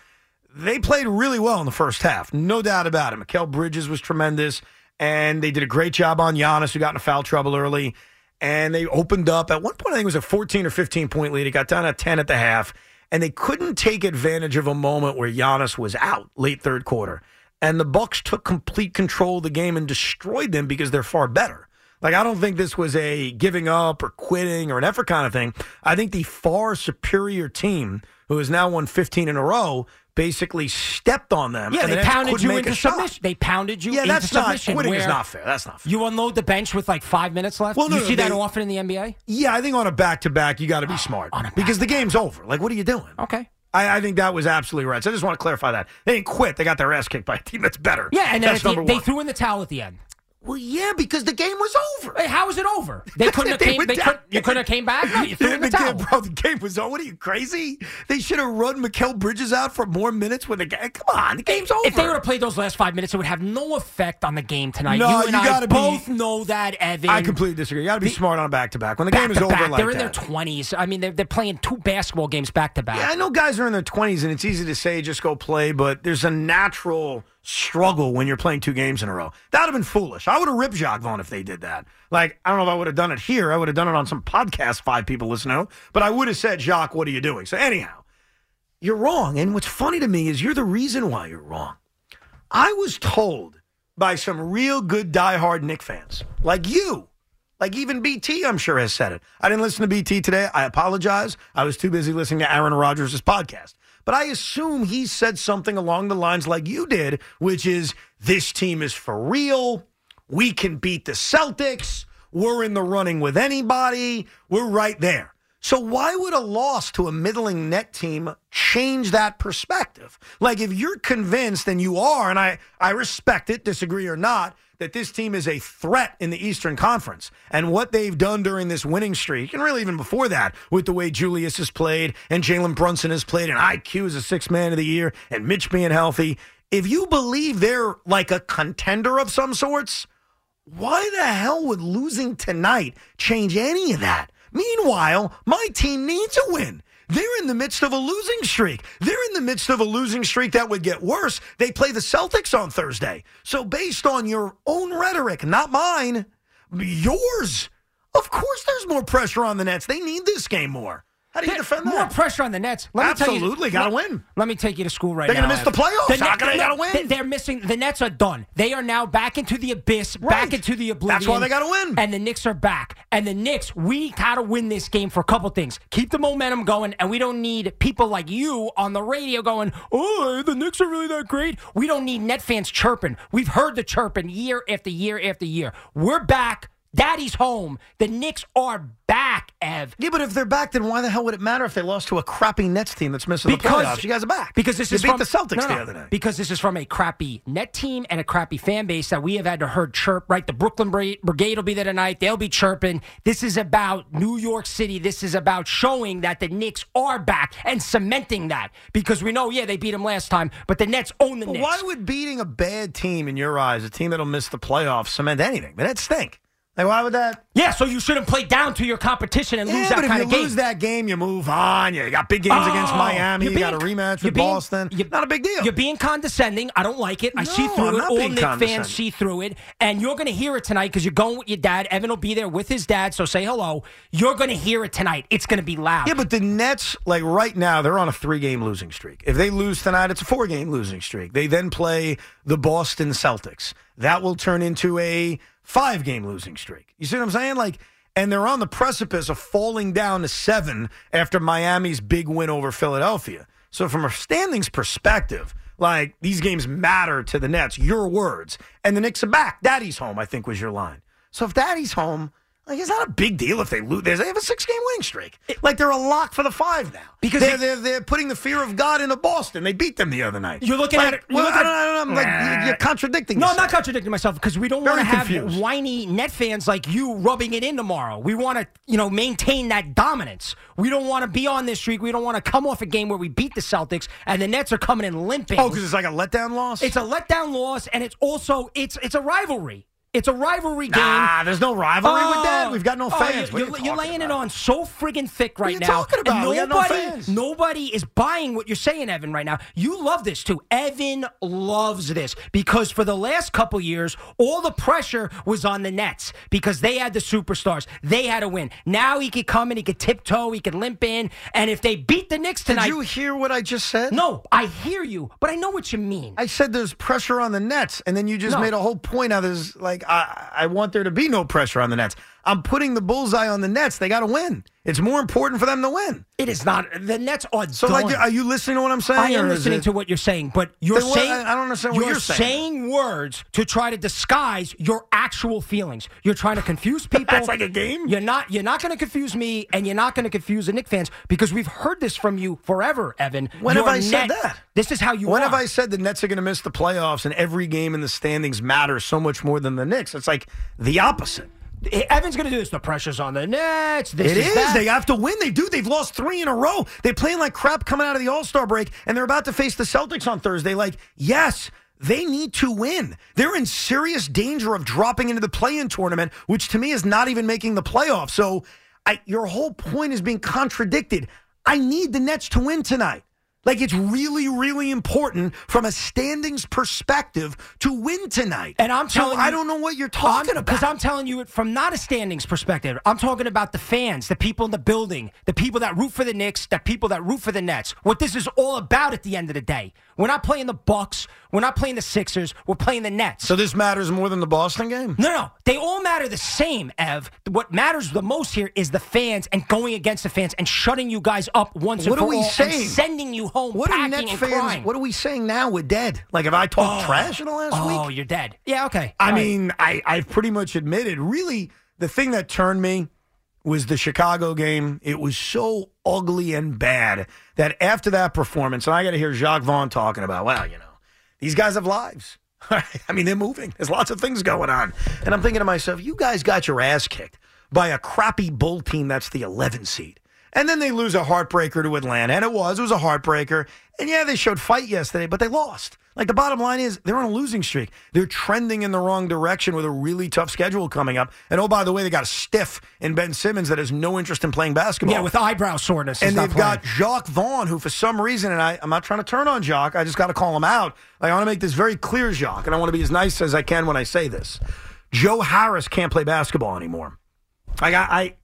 they played really well in the first half. No doubt about it. Mikal Bridges was tremendous, and they did a great job on Giannis, who got into foul trouble early. And they opened up. At one point, I think it was a 14 or 15 point lead. It got down to 10 at the half, and they couldn't take advantage of a moment where Giannis was out late third quarter. And the Bucks took complete control of the game and destroyed them because they're far better. Like I don't think this was a giving up or quitting or an effort kind of thing. I think the far superior team, who has now won 15 in a row, basically stepped on them. Yeah, they pounded you into submission. They pounded you Yeah, into that's not quitting is not fair. That's not fair. You unload the bench with like five minutes left. Well, no, you no, see that often in the NBA. Yeah, I think on a back to back, you got to be ah, smart because the game's over. Like, what are you doing? Okay. I, I think that was absolutely right. So I just want to clarify that they didn't quit. They got their ass kicked by a team that's better. Yeah, and then the- they threw in the towel at the end. Well, yeah, because the game was over. Hey, how is it over? They couldn't have They came. They could, you couldn't have came back. No, you threw in the the towel. game, bro, the game was over. What are you crazy? They should have run Mikal Bridges out for more minutes when the game. Come on, the game's over. If they would have played those last five minutes, it would have no effect on the game tonight. No, you and you gotta be- both know that, Evan. I completely disagree. You got to be smart on a back to back. When the game is over like they're in that. their twenties. I mean, they're, they're playing two basketball games back to back. Yeah, I know guys are in their 20s, and it's easy to say just go play, but there's a natural struggle when you're playing two games in a row. That would have been foolish. I would have ripped Jacque Vaughn if they did that. Like, I don't know if I would have done it here. I would have done it on some podcast five people listen to, but I would have said, Jacque, what are you doing? So, anyhow, you're wrong. And what's funny to me is you're the reason why you're wrong. I was told by some real good diehard Nick fans, like you, like even BT, I'm sure, has said it. I didn't listen to BT today. I apologize. I was too busy listening to Aaron Rodgers' podcast. But I assume he said something along the lines like you did, which is this team is for real. We can beat the Celtics. We're in the running with anybody. We're right there. So why would a loss to a middling net team change that perspective? Like if you're convinced and you are, and I, I respect it, disagree or not, that this team is a threat in the Eastern Conference and what they've done during this winning streak, and really even before that, with the way Julius has played and Jalen Brunson has played, and IQ is a six man of the year, and Mitch being healthy. If you believe they're like a contender of some sorts, why the hell would losing tonight change any of that? Meanwhile, my team needs a win. They're in the midst of a losing streak. They're in the midst of a losing streak that would get worse. They play the Celtics on Thursday. So, based on your own rhetoric, not mine, yours, of course there's more pressure on the Nets. They need this game more. How do you defend that? More pressure on the Nets. Let Me tell Absolutely, you, gotta win. Let me take you to school right now. They're gonna miss the Ev. playoffs. How Net- they gotta win? they- They're missing. The Nets are done. They are now back into the abyss, back into the oblivion. That's why they gotta win. And the Knicks are back. And the Knicks, we gotta win this game for a couple things. Keep the momentum going, and we don't need people like you on the radio going, "Oh, the Knicks are really that great." We don't need net fans chirping. We've heard the chirping year after year after year. We're back. Daddy's home. The Knicks are back, Ev. Yeah, but if they're back, then why the hell would it matter if they lost to a crappy Nets team that's missing the playoffs? You guys are back. Because this You is beat from the Celtics no, no, the other night. Because this is from a crappy net team and a crappy fan base that we have had to heard chirp. Right, the Brooklyn Brigade will be there tonight. They'll be chirping. This is about New York City. This is about showing that the Knicks are back and cementing that. Because we know, yeah, they beat them last time, but the Nets own the But Knicks. why would beating a bad team in your eyes, a team that'll miss the playoffs, cement anything? The Nets stink. Like, why would that? yeah, so you shouldn't play down to your competition and lose Yeah, that but if kind you of game. lose that game, you move on. You got big games against Oh, Miami. you're You got a rematch with being- Boston. you're- Not a big deal. You're being condescending. I don't like it. I see through I'm it. All being Nick fans see through it. And you're going to hear it tonight because you're going with your dad. Evan will be there with his dad, so say hello. You're going to hear it tonight. It's going to be loud. Yeah, but the Nets, like right now, they're on a three game losing streak. If they lose tonight, it's a four game losing streak. They then play the Boston Celtics. That will turn into a five game losing streak. You see what I'm saying? Like, and they're on the precipice of falling down to seven after Miami's big win over Philadelphia. So, from a standings perspective, like these games matter to the Nets, your words. And the Knicks are back. Daddy's home, I think was your line. So, if Daddy's home, like it's not a big deal if they lose. They have a six game winning streak. Like they're a lock for the five now. Because they're, it- they're, they're putting the fear of God into Boston. They beat them the other night. You're looking Like, at it. Well, looking I don't, at- I don't know. I'm like, you're- you're contradicting No, I'm not contradicting myself because we don't want to have confused. whiny net fans like you rubbing it in tomorrow. We want to, you know, maintain that dominance. We don't want to be on this streak. We don't want to come off a game where we beat the Celtics and the Nets are coming in limping. Oh, because it's like a letdown loss? It's a letdown loss, and it's also it's it's a rivalry. It's a rivalry game. Nah, there's no rivalry with Oh. that. We've got no Oh, fans. What You're, you talking laying it on so friggin' thick right now. talking about? And We got no Nobody, nobody is buying what you're saying, Evan, right now. You love this too. Evan loves this because for the last couple years, all the pressure was on the Nets because they had the superstars. They had to win. Now he could come and he could tiptoe, he could limp in, and if they beat the Knicks Did tonight, you hear what I just said? no, I hear you, but I know what you mean. I said there's pressure on the Nets, and then you just No. made a whole point out of this. Like, I, I want there to be no pressure on the Nets. I'm putting the bullseye on the Nets. They got to win. It's more important for them to win. It is not. The Nets are So, done. like, are you listening to what I'm saying? I am listening it- to what you're saying, but you're saying I- I don't understand what you're saying. saying. words to try to disguise your actual feelings. You're trying to confuse people. That's like a game? You're not. You're not going to confuse me, and you're not going to confuse the Nick fans because we've heard this from you forever, Evan. When have Your I said that? This is how you. When are. have I said the Nets are going to miss the playoffs and every game in the standings matters so much more than the Knicks? It's like the opposite. Evan's going to do this. The pressure's on the Nets. This It is. that. They have to win. They do. They've lost three in a row. They're playing like crap coming out of the All Star break, and they're about to face the Celtics on Thursday. Like, yes, they need to win. They're in serious danger of dropping into the play in tournament, which to me is not even making the playoffs. So, I, your whole point is being contradicted. I need the Nets to win tonight. Like it's really, really important from a standings perspective to win tonight. And I'm So telling I don't know what you're talking I'm, about. Because I'm telling you it from not a standings perspective. I'm talking about the fans, the people in the building, the people that root for the Knicks, the people that root for the Nets. What this is all about at the end of the day. We're not playing the Bucks. We're not playing the Sixers. We're playing the Nets. so this matters more than the Boston game. No, no, they all matter the same, Ev. What matters the most here is the fans and going against the fans and shutting you guys up once What and are for we all saying? and sending you home What are packing Net and fans? crying. What are we saying now? We're dead. Like if I talked oh. trash in the last oh, week, Oh, you're dead. Yeah, okay. I All right. mean, I I've pretty much admitted. Really, the thing that turned me was the Chicago game. It was so ugly and bad that after that performance, and I got to hear Jacque Vaughn talking about, well, you know, these guys have lives. I mean, they're moving. There's lots of things going on. And I'm thinking to myself, you guys got your ass kicked by a crappy bull team that's the 11 seed. And then they lose a heartbreaker to Atlanta. And it was, it was a heartbreaker. And yeah, they showed fight yesterday, but they lost. Like the bottom line is they're on a losing streak. They're trending in the wrong direction with a really tough schedule coming up. And oh, by the way, they got a stiff in Ben Simmons that has no interest in playing basketball. Yeah, with eyebrow soreness. and they've got. Jacque Vaughn, who for some reason, and I, I'm not trying to turn on Jacque, I just got to call him out. I want to make this very clear, Jacque, and I want to be as nice as I can when I say this. Joe Harris can't play basketball anymore. Like, I, I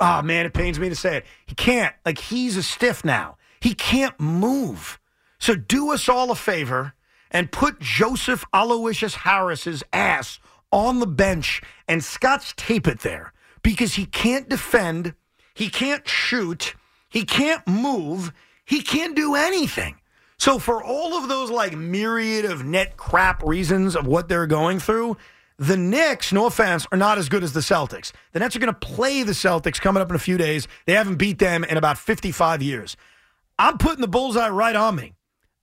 oh man, it pains me to say it. He can't. Like, he's a stiff now. He can't move. So do us all a favor and put Joseph Aloysius Harris's ass on the bench and scotch tape it there because he can't defend, he can't shoot, he can't move, he can't do anything. So for all of those like myriad of net crap reasons of what they're going through, the Knicks, no offense, are not as good as the Celtics. The Nets are going to play the Celtics coming up in a few days. They haven't beat them in about 55 years. I'm putting the bullseye right on me.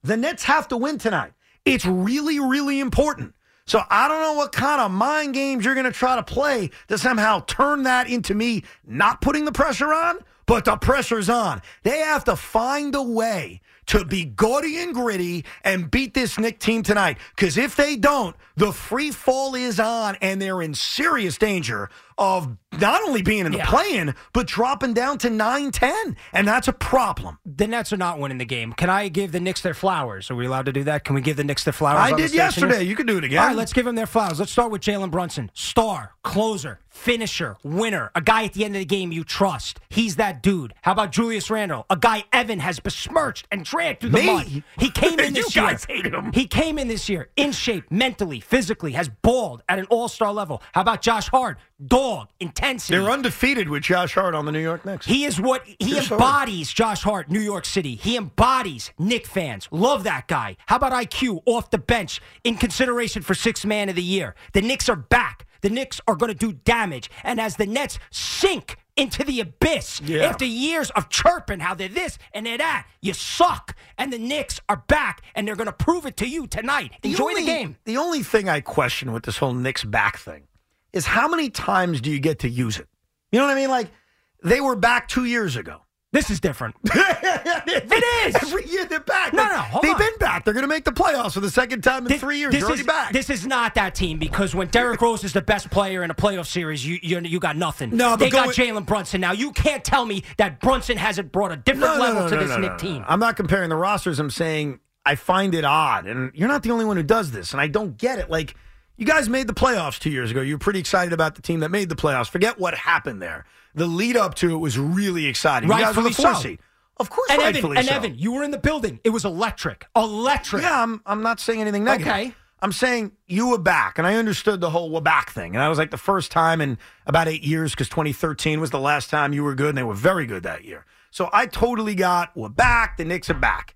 The Nets have to win tonight. It's really, really important. So I don't know what kind of mind games you're going to try to play to somehow turn that into me not putting the pressure on, but the pressure's on. They have to find a way to be gaudy and gritty and beat this Nick team tonight. Because if they don't, the free fall is on and they're in serious danger of not only being in the Yeah. play-in, but dropping down to 9-10. And that's a problem. The Nets are not winning the game. Can I give the Knicks their flowers? Are we allowed to do that? Can we give the Knicks their flowers? I did yesterday. You can do it again. All right, let's give them their flowers. Let's start with Jalen Brunson. Star, closer, finisher, winner, a guy at the end of the game you trust. He's that dude. How about Julius Randle? A guy Evan has besmirched and dragged through the Me? mud. He came in You this guys year. He came in this year in shape, mentally, physically, has balled at an all-star level. How about Josh Hart? Dog, intensity. They're undefeated with Josh Hart on the New York Knicks. He is what he embodies Josh Hart, New York City. He embodies Nick fans. Love that guy. How about IQ off the bench in consideration for sixth man of the year? The Knicks are back. The Knicks are going to do damage. And as the Nets sink into the abyss Yeah. after years of chirping how they're this and they're that, you suck. And the Knicks are back and they're going to prove it to you tonight. Enjoy only, the game. The only thing I question with this whole Knicks back thing is how many times do you get to use it? You know what I mean? Like they were back two years ago. This is different. it is every year they're back. No, no, hold they've on. been back. They're going to make the playoffs for the second time in three years. This They're already is, back. This is not that team because when Derrick Rose is the best player in a playoff series, you you, you got nothing. No, but they got Jalen Brunson now. You can't tell me that Brunson hasn't brought a different level to this Nick team. I'm not comparing the rosters. I'm saying I find it odd, and you're not the only one who does this, and I don't get it. Like you guys made the playoffs two years ago. You were pretty excited about the team that made the playoffs. Forget what happened there. The lead up to it was really exciting. you guys were the Rightfully four so. seed. Of course, And Evan, and so. Evan, you were in the building. It was electric, electric. Yeah, I'm, I'm not saying anything negative. Okay. I'm saying you were back, and I understood the whole we're back thing. And I was like the first time in about eight years because 2013 was the last time you were good, and they were very good that year. So I totally got we're back. The Knicks are back.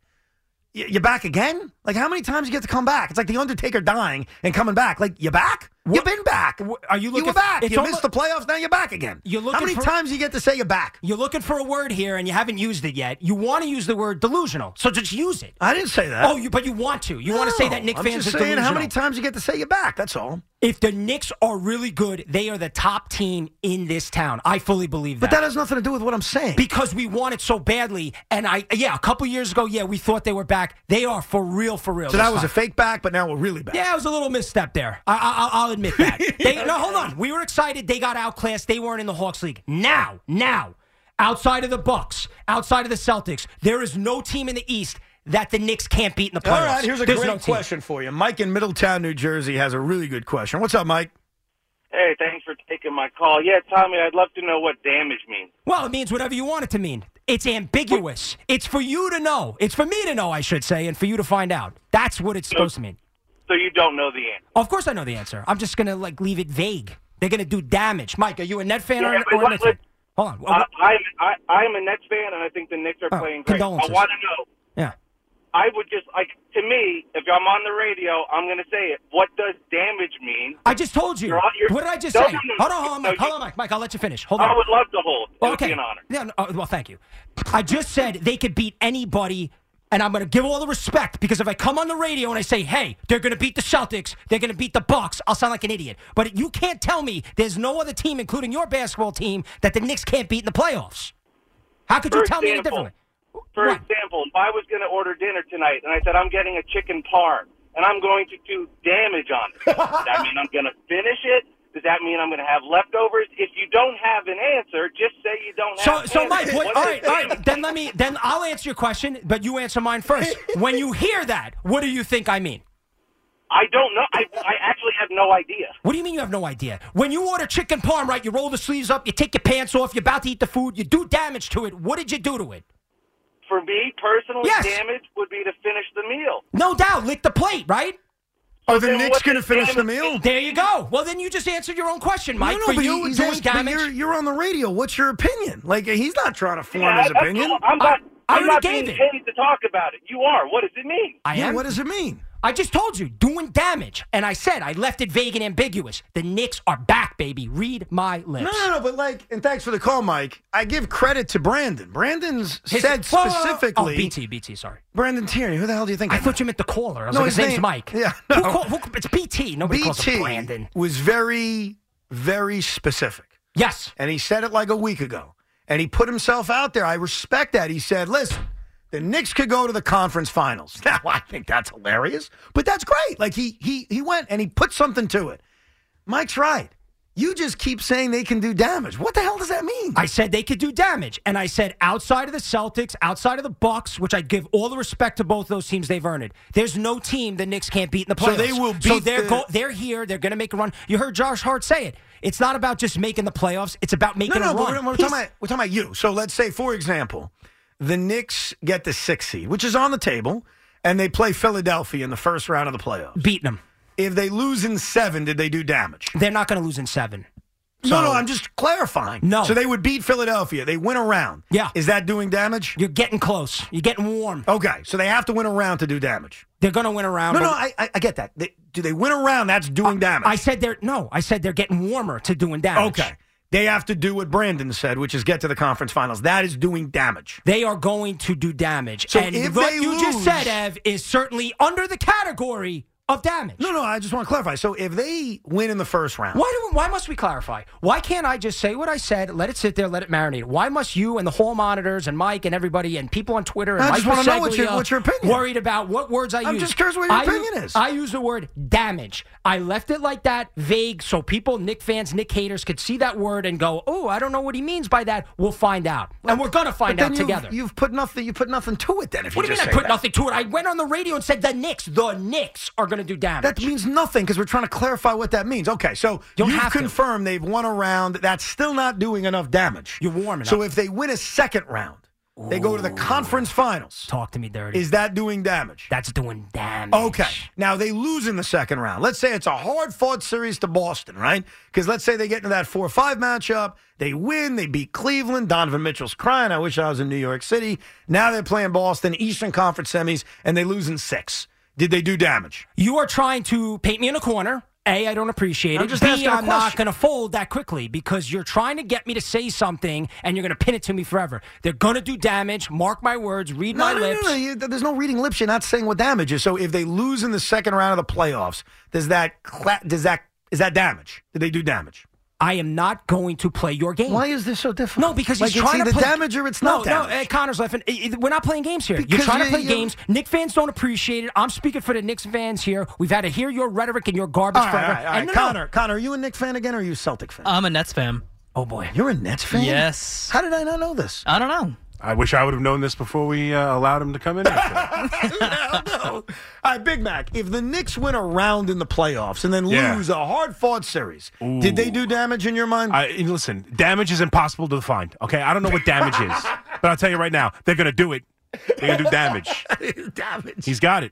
You're back again? Like how many times you get to come back? It's like the Undertaker dying and coming back. Like you're back? You've been back. Are you looking? You looking? were back. You almo- missed the playoffs. Now you're back again. You're How many for- times you get to say you're back? You're looking for a word here, and you haven't used it yet. You want to use the word delusional, so just use it. I didn't say that. Oh, you, but you want to. You want to say that Nick I'm fans just are saying delusional. how many times you get to say you're back. That's all. If the Knicks are really good, they are the top team in this town. I fully believe that. But that has nothing to do with what I'm saying. because we want it so badly. And I, yeah, a couple years ago, yeah, we thought they were back. They are for real, for real. So that was a fake back, but now we're really back. Yeah, it was a little misstep there. I, I, I'll- I'll admit that. They, no, hold on. We were excited. They got outclassed. They weren't in the Hawks League. Now, now, outside of the Bucks, outside of the Celtics, there is no team in the East that the Knicks can't beat in the playoffs. All right, here's a There's great no question for you. Mike in Middletown, New Jersey has a really good question. What's up, Mike? Hey, thanks for taking my call. Yeah, Tommy, I'd love to know what damage means. Well, it means whatever you want it to mean. It's ambiguous. It's for you to know. It's for me to know, I should say, and for you to find out. That's what it's supposed to mean. So you don't know the answer. Of course, I know the answer. I'm just gonna like leave it vague. They're gonna do damage. Mike, are you a net fan Yeah, or, or a Knicks fan? Hold on. Uh, I'm I, I'm a Nets fan, and I think the Knicks are Oh, playing great. I want to know yeah. I would just like to me, if I'm on the radio, I'm going to say it. What does damage mean? I just told you. You're- what did I just No, say? no, no, hold on, hold on, Mike. Hold on, Mike. Mike, I'll let you finish. Hold on. I would love to hold. It would okay. an honor. Yeah, no, oh, well, thank you. I just said they could beat anybody, and I'm going to give all the respect because if I come on the radio and I say, "Hey, they're going to beat the Celtics, they're going to beat the Bucks," I'll sound like an idiot. But you can't tell me there's no other team, including your basketball team, that the Knicks can't beat in the playoffs. How could you For tell me any example- differently? For example, if I was going to order dinner tonight and I said I'm getting a chicken parm and I'm going to do damage on it, that mean I'm going to finish it? Does that mean I'm going to have leftovers? If you don't have an answer, just say you don't So, have. so an Mike, answer. what, What all right, all right. Then let me. Then I'll answer your question, but you answer mine first. when you hear that, what do you think I mean? I don't know. I, I actually have no idea. What do you mean you have no idea? When you order chicken parm, right? You roll the sleeves up, you take your pants off, you're about to eat the food, you do damage to it. What did you do to it? For me personally, Yes. damage would be to finish the meal. No doubt, lick the plate, right? Are the then Knicks going to finish the meal? There you go. Well, then you just answered your own question, Mike. no, no, For but you, he's doing asked- but damage. You're, you're on the radio. What's your opinion? Like he's not trying to form Yeah, his that's opinion. I'm not. I I'm already not gave being it. paid to talk about it. You are. What does it mean? I yeah, am. what does it mean? I just told you, doing damage. And I said I left it vague and ambiguous. The Knicks are back, baby. Read my lips. No, no, no. But like, and thanks for the call, Mike. I give credit to Brandon. Brandon's His- said Whoa, whoa, whoa. specifically. Oh, BT, BT, sorry. Brandon Tierney. Who the hell do you think? I thought you meant the caller. I was No, like, his, his name's name- Mike. Yeah, Who call, who, it's BT. Nobody calls him Brandon. was very, very specific. Yes. And he said it like a week ago. And he put himself out there. I respect that. He said, listen, the Knicks could go to the conference finals. Now, I think that's hilarious, but that's great. Like he he he went and he put something to it. Mike's right. You just keep saying they can do damage. What the hell does that mean? I said they could do damage, and I said outside of the Celtics, outside of the Bucks, which I give all the respect to both those teams, they've earned it. There's no team the Knicks can't beat in the playoffs. So they will So beat they're the- go- they're here. They're going to make a run. You heard Josh Hart say it. It's not about just making the playoffs. It's about making no, a but run. we're, we're talking about, we're talking about you. So let's say, for example, the Knicks get the six seed, which is on the table, and they play Philadelphia in the first round of the playoffs. beating them. If they lose in seven, did they do damage? They're not going to lose in seven. no, So- no, I'm just clarifying. No. So they would beat Philadelphia. They win a round. Yeah. Is that doing damage? You're getting close. You're getting warm. Okay, so they have to win a round to do damage. They're going to win a round. No, no, I, I, I get that. They, do they win a round? That's doing damage. I said they're no. I said they're getting warmer to doing damage. okay. They have to do what Brandon said, which is get to the conference finals. That is doing damage. They are going to do damage. So and if what you just said, Ev, is certainly under the category of damage. No, no, I just want to clarify. So if they win in the first round, Why do? Why must we clarify? Why can't I just say what I said? Let it sit there. Let it marinate. Why must you and the hall monitors and Mike and everybody and people on Twitter and I Mike just wanna know what your- what's your opinion. Worried about what words I use. I'm just curious what your I opinion u- is. I use the word damage. I left it like that, vague, so people, Nick fans, Nick haters, could see that word and go, "Oh, I don't know what he means by that." We'll find out, and we're gonna find out you've- together. You've put nothing. You put nothing to it. Then if what do you mean I put that. nothing to it? I went on the radio and said the Knicks, the Knicks are going to do damage. That means nothing because we're trying to clarify what that means. Okay, so You have to. confirmed they've won a round. That's still not doing enough damage. You're warming So up. if they win a second round, they go to the conference finals. Talk to me dirty. Is that doing damage? That's doing damage. Okay. Now they lose in the second round. Let's say it's a hard fought series to Boston, right? Because let's say they get into that 4 5 matchup. They win. They beat Cleveland. Donovan Mitchell's crying. I wish I was in New York City. Now they're playing Boston, Eastern Conference semis, and they lose in six. Did they do damage? You are trying to paint me in a corner. A, I don't appreciate I'm it. just B, asking a I'm not going to fold that quickly because you're trying to get me to say something and you're going to pin it to me forever. They're going to do damage. Mark my words. Read my no, no, lips. No, no, you- there's no reading lips. You're not saying what damage is. So if they lose in the second round of the playoffs, does that does that is that damage? Did they do damage? I am not going to play your game. Why is this so difficult? No, because like he's it's trying either to play damage or it's no, not no. damage. Uh, Connor's laughing. I- I- We're not playing games here. Because you're trying to play you- games. Nick fans don't appreciate it. I'm speaking for the Knicks fans here. We've had to hear your rhetoric and your garbage all right, forever. all right, all right. And no, no. Connor, Connor, are you a Knicks fan again, or are you a Celtic fan? I'm a Nets fan. Oh boy. You're a Nets fan. Yes. How did I not know this? I don't know. I wish I would have known this before we uh, allowed him to come in. Hell no. All right, Big Mac. If the Knicks win a round in the playoffs and then Yeah. lose a hard fought series, did they do damage in your mind? I, listen, damage is impossible to find. Okay, I don't know what damage is, but I'll tell you right now, they're gonna do it. They're gonna do damage. damage. He's got it.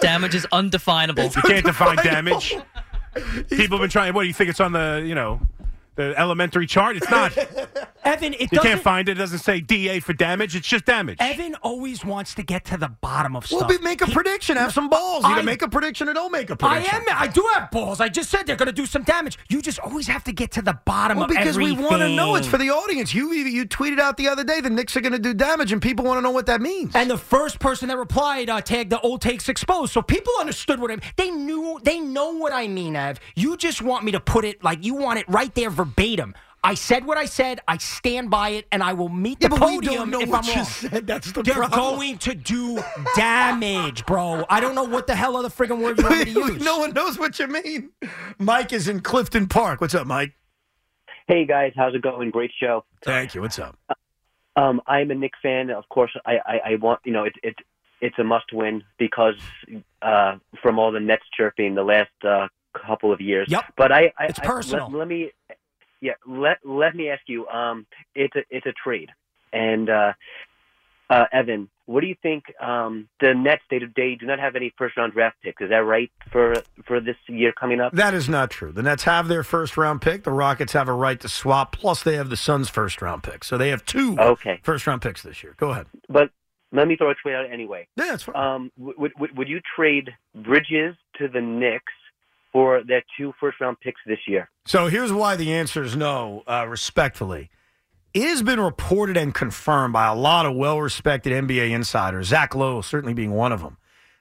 Damage is undefinable. You can't define damage. People have been trying. What do you think? It's on the you know the elementary chart. It's not. Evan, it you can't find it. It doesn't say DA for damage. It's just damage. Evan always wants to get to the bottom of Well, stuff. be- make a He- prediction. Have some balls. Either I- make a prediction or don't make a I prediction. I am. I do have balls. I just said they're going to do some damage. You just always have to get to the bottom Well, of because we want to know. It's for the audience. You you tweeted out the other day the Knicks are going to do damage, and people want to know what that means. And the first person that replied uh, tagged the old takes exposed, so people understood what I. They knew. They know what I mean, Ev. You just want me to put it like you want it right there verbatim. I said what I said. I stand by it, and I will meet Yeah, the but we podium don't know if what I'm you wrong. said. That's the They're problem. going to do damage, bro. I don't know what the hell other friggin' word you want me to use. no one knows what you mean. Mike is in Clifton Park. What's up, Mike? Hey guys, how's it going? Great show. Thank you. What's up? Um, I'm a Nick fan. Of course, I, I, I want you know it, it it's a must win because uh, from all the Nets chirping the last uh, couple of years. Yep. But I, I It's I- personal. let, let me yeah let let me ask you. Um, it's a it's a trade, and uh, uh, Evan, what do you think? Um, the Nets they they do not have any first round draft picks. Is that right for for this year coming up? That is not true. The Nets have their first round pick. The Rockets have a right to swap. Plus, they have the Suns' first round pick. So they have two Okay. first round picks this year. Go ahead. But let me throw a trade out anyway. Yeah, that's fine. Um, would, would would you trade Bridges to the Knicks for their two first round picks this year? So here's why the answer is no, uh, respectfully. It has been reported and confirmed by a lot of well respected NBA insiders, Zach Lowe certainly being one of them,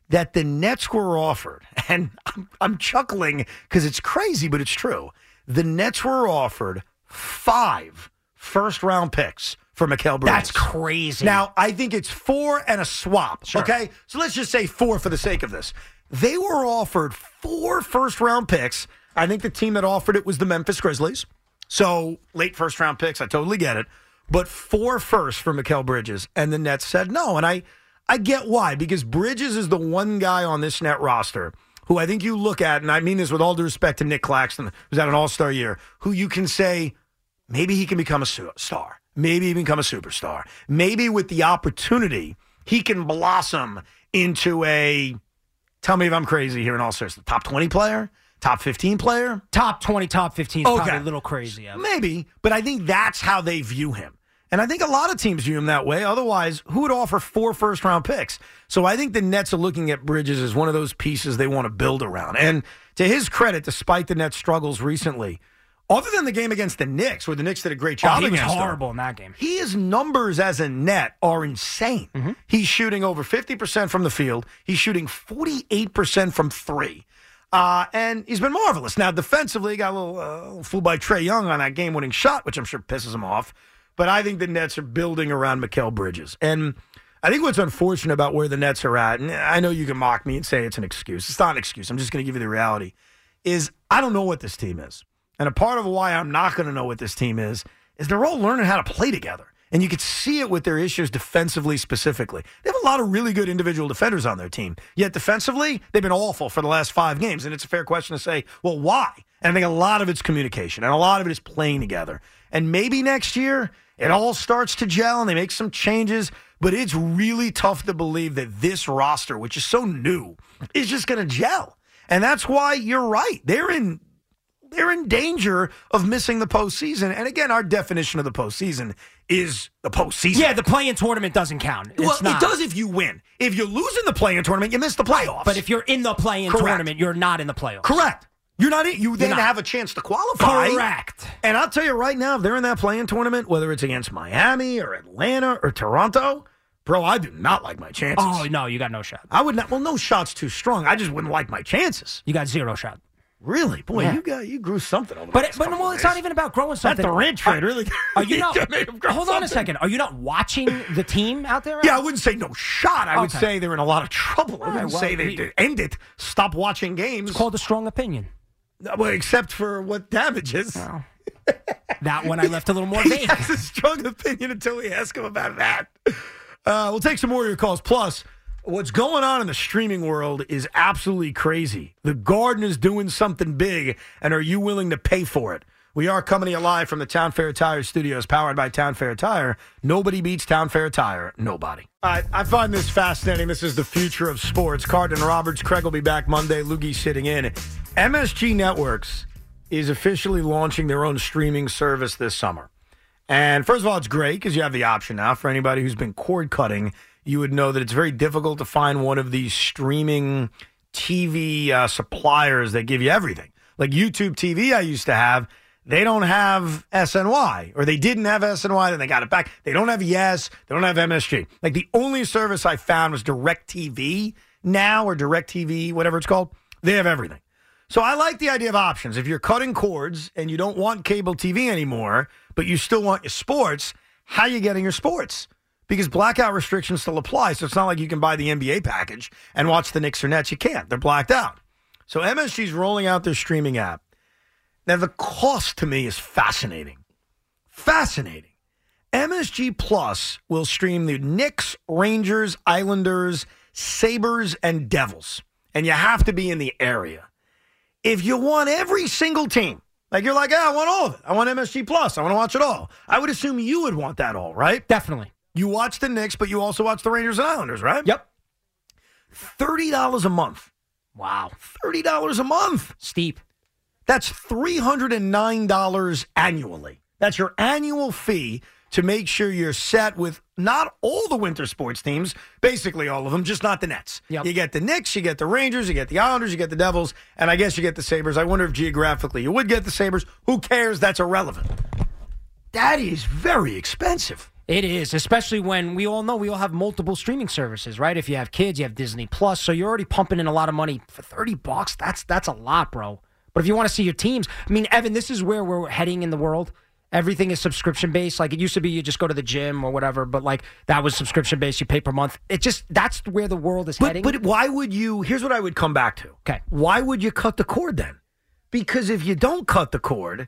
that the Nets were offered, and I'm, I'm chuckling because it's crazy, but it's true. The Nets were offered five first round picks for Mikal Bridges. That's crazy. Now, I think it's four and a swap. Okay. So let's just say four for the sake of this. They were offered four first round picks. I think the team that offered it was the Memphis Grizzlies. So late first round picks, I totally get it. But four first for Mikal Bridges. And the Nets said no. And I I get why, because Bridges is the one guy on this net roster who I think you look at, and I mean this with all due respect to Nic Claxton, who's had an all star year, who you can say, maybe he can become a star. Maybe even become a superstar. Maybe with the opportunity, he can blossom into a, tell me if I'm crazy here in all seriousness, top 20 player, top 15 player. top twenty, top fifteen is Okay. probably a little crazy. Maybe, but I think that's how they view him. And I think a lot of teams view him that way. Otherwise, who would offer four first round picks? So I think the Nets are looking at Bridges as one of those pieces they want to build around. And to his credit, despite the Nets' struggles recently, other than the game against the Knicks, where the Knicks did a great Oh, job he was them, horrible in that game. his numbers as a net are insane. Mm-hmm. He's shooting over 50% from the field. He's shooting 48% from three. Uh, and he's been marvelous. Now, defensively, he got a little uh, fooled by Trae Young on that game winning shot, which I'm sure pisses him off. But I think the Nets are building around Mikal Bridges. And I think what's unfortunate about where the Nets are at, and I know you can mock me and say it's an excuse. It's not an excuse. I'm just going to give you the reality, is I don't know what this team is. And a part of why I'm not going to know what this team is, is they're all learning how to play together. And you could see it with their issues defensively specifically. They have a lot of really good individual defenders on their team. Yet defensively, they've been awful for the last five games. And it's a fair question to say, well, why? And I think a lot of it's communication and a lot of it is playing together. And maybe next year it all starts to gel and they make some changes. But it's really tough to believe that this roster, which is so new, is just going to gel. And that's why you're right. They're in they're in danger of missing the postseason. And again, our definition of the postseason is the postseason. Yeah, the play-in tournament doesn't count. It's well, not. it does if you win. If you lose in the play-in tournament, you miss the playoffs. But if you're in the play-in Correct. tournament, you're not in the playoffs. correct, you're not. in- You then not. have a chance to qualify. Correct. And I'll tell you right now, if they're in that play-in tournament, whether it's against Miami or Atlanta or Toronto, bro, I do not like my chances. Oh no, you got no shot. I would not. Well, no shots too strong. I just wouldn't like my chances. You got zero shot. Really, boy, Yeah. you got you grew something over. the But but well, it's not even about growing something. That the Durant trade really. Are you not? made him grow hold on a second. Are you not watching the team out there? Yeah, I wouldn't say no shot. I would say they're in a lot of trouble. I wouldn't well, say they, we- end it. Stop watching games. It's called a strong opinion. well, except for what damages. That one I left a little more he has a strong opinion until we ask him about that. Uh, we'll take some more of your calls. Plus, what's going on in the streaming world is absolutely crazy. The Garden is doing something big, and are you willing to pay for it? We are coming to you live from the Town Fair Tire Studios, powered by Town Fair Tire. Nobody beats Town Fair Tire. Nobody. I, I find this fascinating. This is the future of sports. Carton Roberts, Craig will be back Monday. Loogie sitting in. MSG Networks is officially launching their own streaming service this summer. And first of all, it's great because you have the option now. For anybody who's been cord cutting, you would know that it's very difficult to find one of these streaming TV uh, suppliers that give you everything. Like YouTube TV, I used to have. They don't have SNY, or they didn't have SNY, then they got it back. They don't have Yes, they don't have MSG. Like the only service I found was DirecTV now, or DirecTV, whatever it's called. They have everything. So I like the idea of options. If you're cutting cords and you don't want cable TV anymore, but you still want your sports, how are you getting your sports? Because blackout restrictions still apply. So it's not like you can buy the NBA package and watch the Knicks or Nets. You can't. They're blacked out. So MSG's rolling out their streaming app. Now the cost to me is fascinating. Fascinating. MSG Plus will stream the Knicks, Rangers, Islanders, Sabres, and Devils. And you have to be in the area. If you want every single team, like you're like, yeah, I want all of it. I want MSG Plus. I want to watch it all. I would assume you would want that all, right? Definitely. You watch the Knicks, but you also watch the Rangers and Islanders, right? Yep. $30 a month. Wow. $30 a month. Steep. That's $309 annually. That's your annual fee to make sure you're set with not all the winter sports teams, basically all of them, just not the Nets. Yep. You get the Knicks, you get the Rangers, you get the Islanders, you get the Devils, and I guess you get the Sabres. I wonder if geographically you would get the Sabres. Who cares? That's irrelevant. That is very expensive. It is, especially when we all know we all have multiple streaming services, right? If you have kids, you have Disney Plus, so you're already pumping in a lot of money for 30 bucks. That's that's a lot, bro. But if you want to see your teams, I mean, Evan, this is where we're heading in the world. Everything is subscription based. Like it used to be, you just go to the gym or whatever, but like that was subscription based. You pay per month. It just that's where the world is But, heading. but why would you? Here's what I would come back to. Okay. Why would you cut the cord then? Because if you don't cut the cord,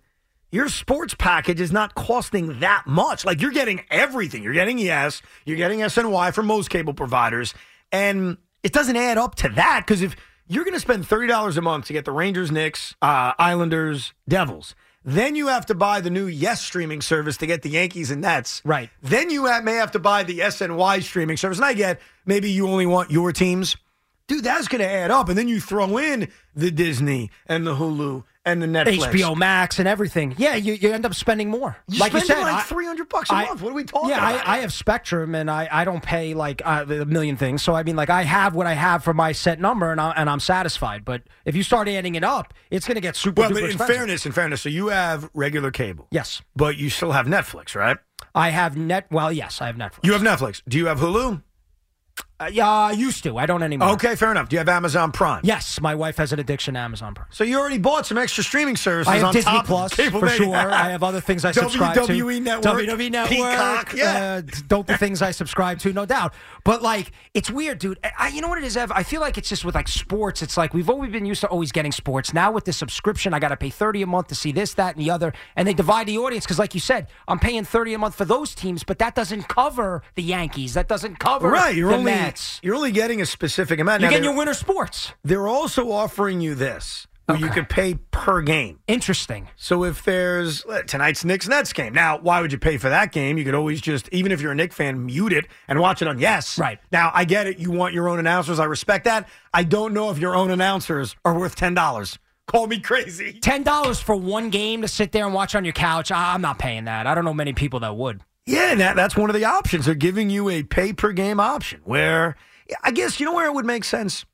your sports package is not costing that much. Like you're getting everything. You're getting Yes, you're getting SNY from most cable providers, and it doesn't add up to that. Because if you're going to spend thirty dollars a month to get the Rangers, Knicks, uh, Islanders, Devils. Then you have to buy the new Yes streaming service to get the Yankees and Nets. Right. Then you may have to buy the SNY streaming service. And I get maybe you only want your teams. Dude, that's going to add up. And then you throw in the Disney and the Hulu and the Netflix. HBO Max and everything. Yeah, you, you end up spending more. You like you spend said, like 300 bucks a I- month. What are we talking yeah, about? I, I have Spectrum and I, I don't pay like uh, a million things. So I mean, like I have what I have for my set number and, I, and I'm satisfied. But if you start adding it up, it's going to get super. well, but in expensive. fairness, in fairness, so you have regular cable. Yes. But you still have Netflix, right? I have net. Well, yes, I have Netflix. You have Netflix. Do you have Hulu? Uh, yeah, I used to. I don't anymore. Okay, fair enough. Do you have Amazon Prime? Yes, my wife has an addiction to Amazon Prime. So you already bought some extra streaming services I have on Disney top Plus of cable for sure. I have other things I subscribe to. WWE Network, WWE Network, Peacock, yeah. uh, don't the things I subscribe to, no doubt. But like, it's weird, dude. I, you know what it is, Ev? I feel like it's just with like sports. It's like we've always been used to always getting sports. Now with the subscription, I got to pay thirty a month to see this, that, and the other, and they divide the audience because, like you said, I'm paying thirty a month for those teams, but that doesn't cover the Yankees. That doesn't cover Right, you're the only You're only getting a specific amount. You're Now, getting your winter sports. They're also offering you this, where you could pay per game. Interesting. So if there's tonight's Knicks Nets game, now why would you pay for that game? You could always just, even if you're a Knicks fan, mute it and watch it on Yes. Right. Now I get it. You want your own announcers. I respect that. I don't know if your own announcers are worth ten dollars. Call me crazy. Ten dollars for one game to sit there and watch on your couch. I'm not paying that. I don't know many people that would. Yeah, and that, that's one of the options. They're giving you a pay per game option where I guess you know where it would make sense?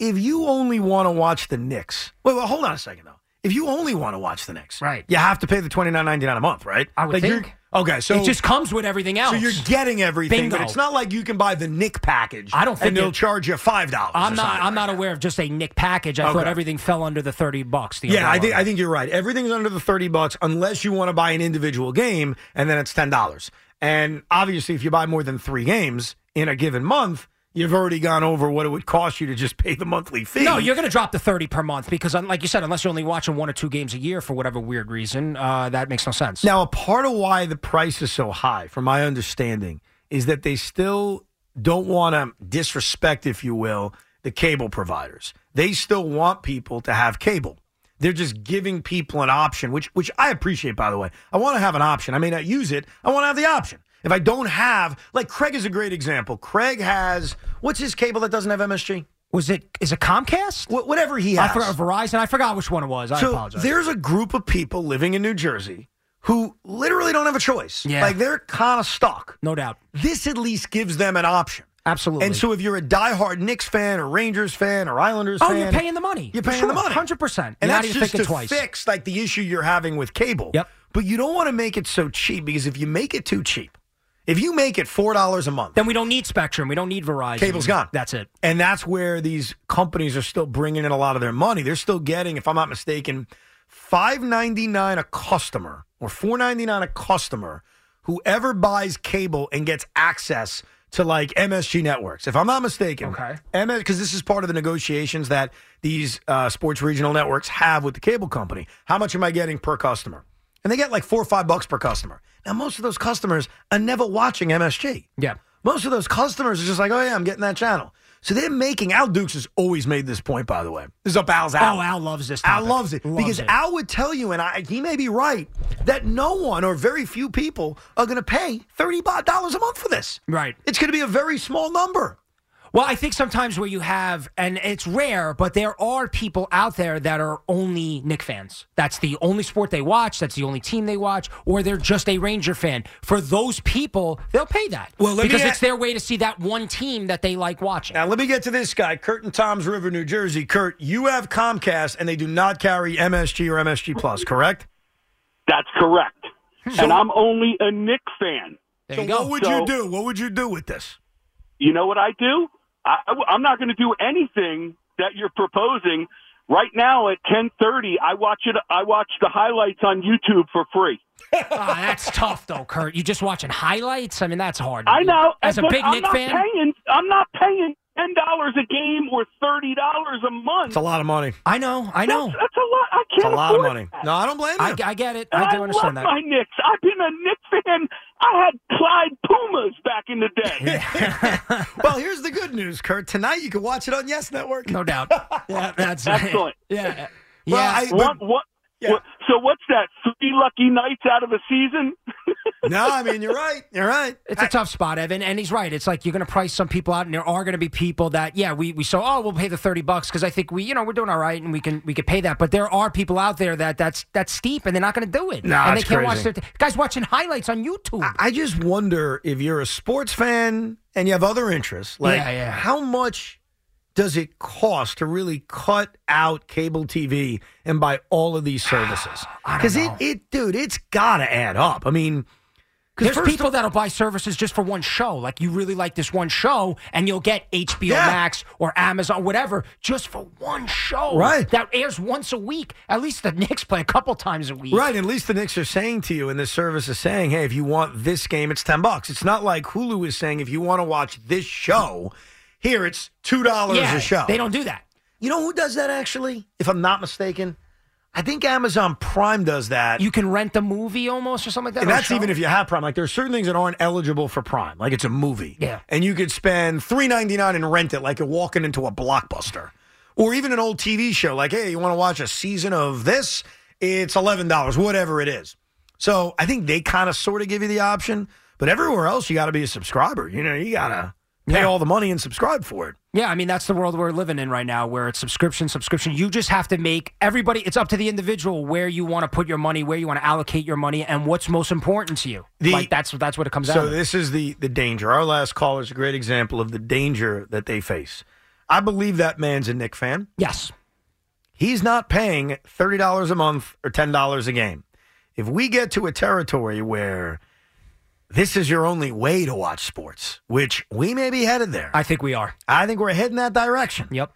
If you only want to watch the Knicks. Wait, well, hold on a second though. If you only want to watch the Knicks, Right. You have to pay the twenty nine ninety nine a month, right? I would Like, think. Okay, so it just comes with everything else. So you're getting everything, but Bingo. it's not like you can buy the Nick package. I don't think and they'll it- charge you five dollars. I'm not. I'm not aware of just a Nick package. I thought everything fell under the thirty bucks. The Yeah, I think I think you're right. Everything's under the thirty bucks unless you want to buy an individual game, and then it's ten dollars. And obviously, if you buy more than three games in a given month, you've already gone over what it would cost you to just pay the monthly fee. No, you're going to drop the thirty per month because, like you said, unless you're only watching one or two games a year for whatever weird reason, uh, that makes no sense. Now, a part of why the price is so high, from my understanding, is that they still don't want to disrespect, if you will, the cable providers. They still want people to have cable. They're just giving people an option, which which I appreciate, by the way. I want to have an option. I may not use it. I want to have the option. If I don't have, like Craig is a great example. Craig has what's his cable that doesn't have MSG? Was it is it Comcast? Wh- whatever he has. I forgot Verizon. I forgot which one it was. I so apologize. there's a group of people living in New Jersey who literally don't have a choice. Yeah. Like they're kind of stuck. No doubt. This at least gives them an option. Absolutely. And so if you're a diehard Knicks fan or Rangers fan or Islanders oh, fan, you're paying the money. You're paying Sure, the money. 100%. And You're that's just to twice. fix like the issue you're having with cable. Yep. But you don't want to make it so cheap because if you make it too cheap, if you make it four dollars a month, Then we don't need Spectrum. We don't need Verizon. cable's gone. That's it. And that's where these companies are still bringing in a lot of their money. They're still getting, if I'm not mistaken, five ninety nine a customer or four ninety nine a customer. Whoever buys cable and gets access to like MSG networks, if I'm not mistaken, Okay. MS because this is part of the negotiations that these uh, sports regional networks have with the cable company. How much am I getting per customer? And they get like four or five bucks per customer. Now most of those customers are never watching MSG. Yeah. Most of those customers are just like, oh yeah, I'm getting that channel. So they're making Al Dukes has always made this point, by the way. This is up Al's alley. Oh, Al loves this. Al loves it Loves because it. Al would tell you, and I, he may be right, that no one or very few people are going to pay thirty dollars a month for this. Right. It's going to be a very small number. Well, I think sometimes where you have, and it's rare, but there are people out there that are only Nick fans. That's the only sport they watch. That's the only team they watch, or they're just a Ranger fan. For those people, they'll pay that. Well, let because a- it's their way to see that one team that they like watching. Now let me get to this guy, Kurt and Toms River, New Jersey. Kurt, you have Comcast, and they do not carry MSG or MSG Plus, correct? That's correct. Hmm. and I'm only a Nick fan. There so you go. what would So- you do? What would you do with this? You know what I do? I, I'm not going to do anything that you're proposing. Right now at 10:30, I watch it. I watch the highlights on YouTube for free. Ah, that's tough, though, Kurt. You just watching highlights? I mean, that's hard. I know. As a big I'm Nick not fan, paying. I'm not paying ten dollars a game or thirty dollars a month. It's a lot of money. I know. I know. That's, that's a lot. I can't. It's a lot of money. that. No, I don't blame you. I, I get it. And I do understand love that. my Knicks. I've been a Knicks fan. I had Clyde Pumas back in the day. well, here's the good news, Kurt. Tonight you can watch it on Yes Network. No doubt. Yeah, that's Excellent. Yeah. Well, Yeah. I- What, but- what, Yeah. so what's that? Three lucky nights out of a season? no, I mean you're right. You're right. It's a tough spot, Evan, and he's right. It's like you're going to price some people out, and there are going to be people that, yeah, we, we so oh we'll pay the thirty bucks because I think we you know we're doing all right and we can we could pay that. But there are people out there that that's that's steep and they're not going to do it. Nah, and they can't watch crazy. their guys watching highlights on YouTube. I just wonder if you're a sports fan and you have other interests, like Yeah, yeah. how much does it cost to really cut out cable TV and buy all of these services? Because it, it, dude, it's got to add up. I mean, There's people that'll buy services just for one show. Like you really like this one show, and you'll get HBO Yeah. Max or Amazon, whatever, just for one show. Right. That airs once a week. At least the Knicks play a couple times a week. Right, at least the Knicks are saying to you, and this service is saying, "Hey, if you want this game, it's ten bucks." It's not like Hulu is saying, "If you want to watch this show, here it's two dollars Yeah, a show." They don't do that. You know who does that actually? If I'm not mistaken, I think Amazon Prime does that. You can rent a movie almost or something like that. and that's even if you have Prime. Like there are certain things that aren't eligible for Prime. Like it's a movie. Yeah. And you could spend three ninety nine and rent it like you're walking into a blockbuster. Or even an old TV show, like, hey, you want to watch a season of this? It's eleven dollars, whatever it is. So I think they kind of sort of give you the option. But everywhere else you gotta be a subscriber. You know, you gotta pay Yeah. all the money and subscribe for it. Yeah, I mean that's the world we're living in right now, where it's subscription, subscription. You just have to make everybody. It's up to the individual where you want to put your money, where you want to allocate your money, and what's most important to you. The- like that's that's what it comes So down to. this is the the danger. Our last caller is a great example of the danger that they face. I believe that man's a Knick fan. Yes. He's not paying thirty dollars a month or ten dollars a game. If we get to a territory where this is your only way to watch sports, which we may be headed there. I think we are. I think we're heading that direction. Yep.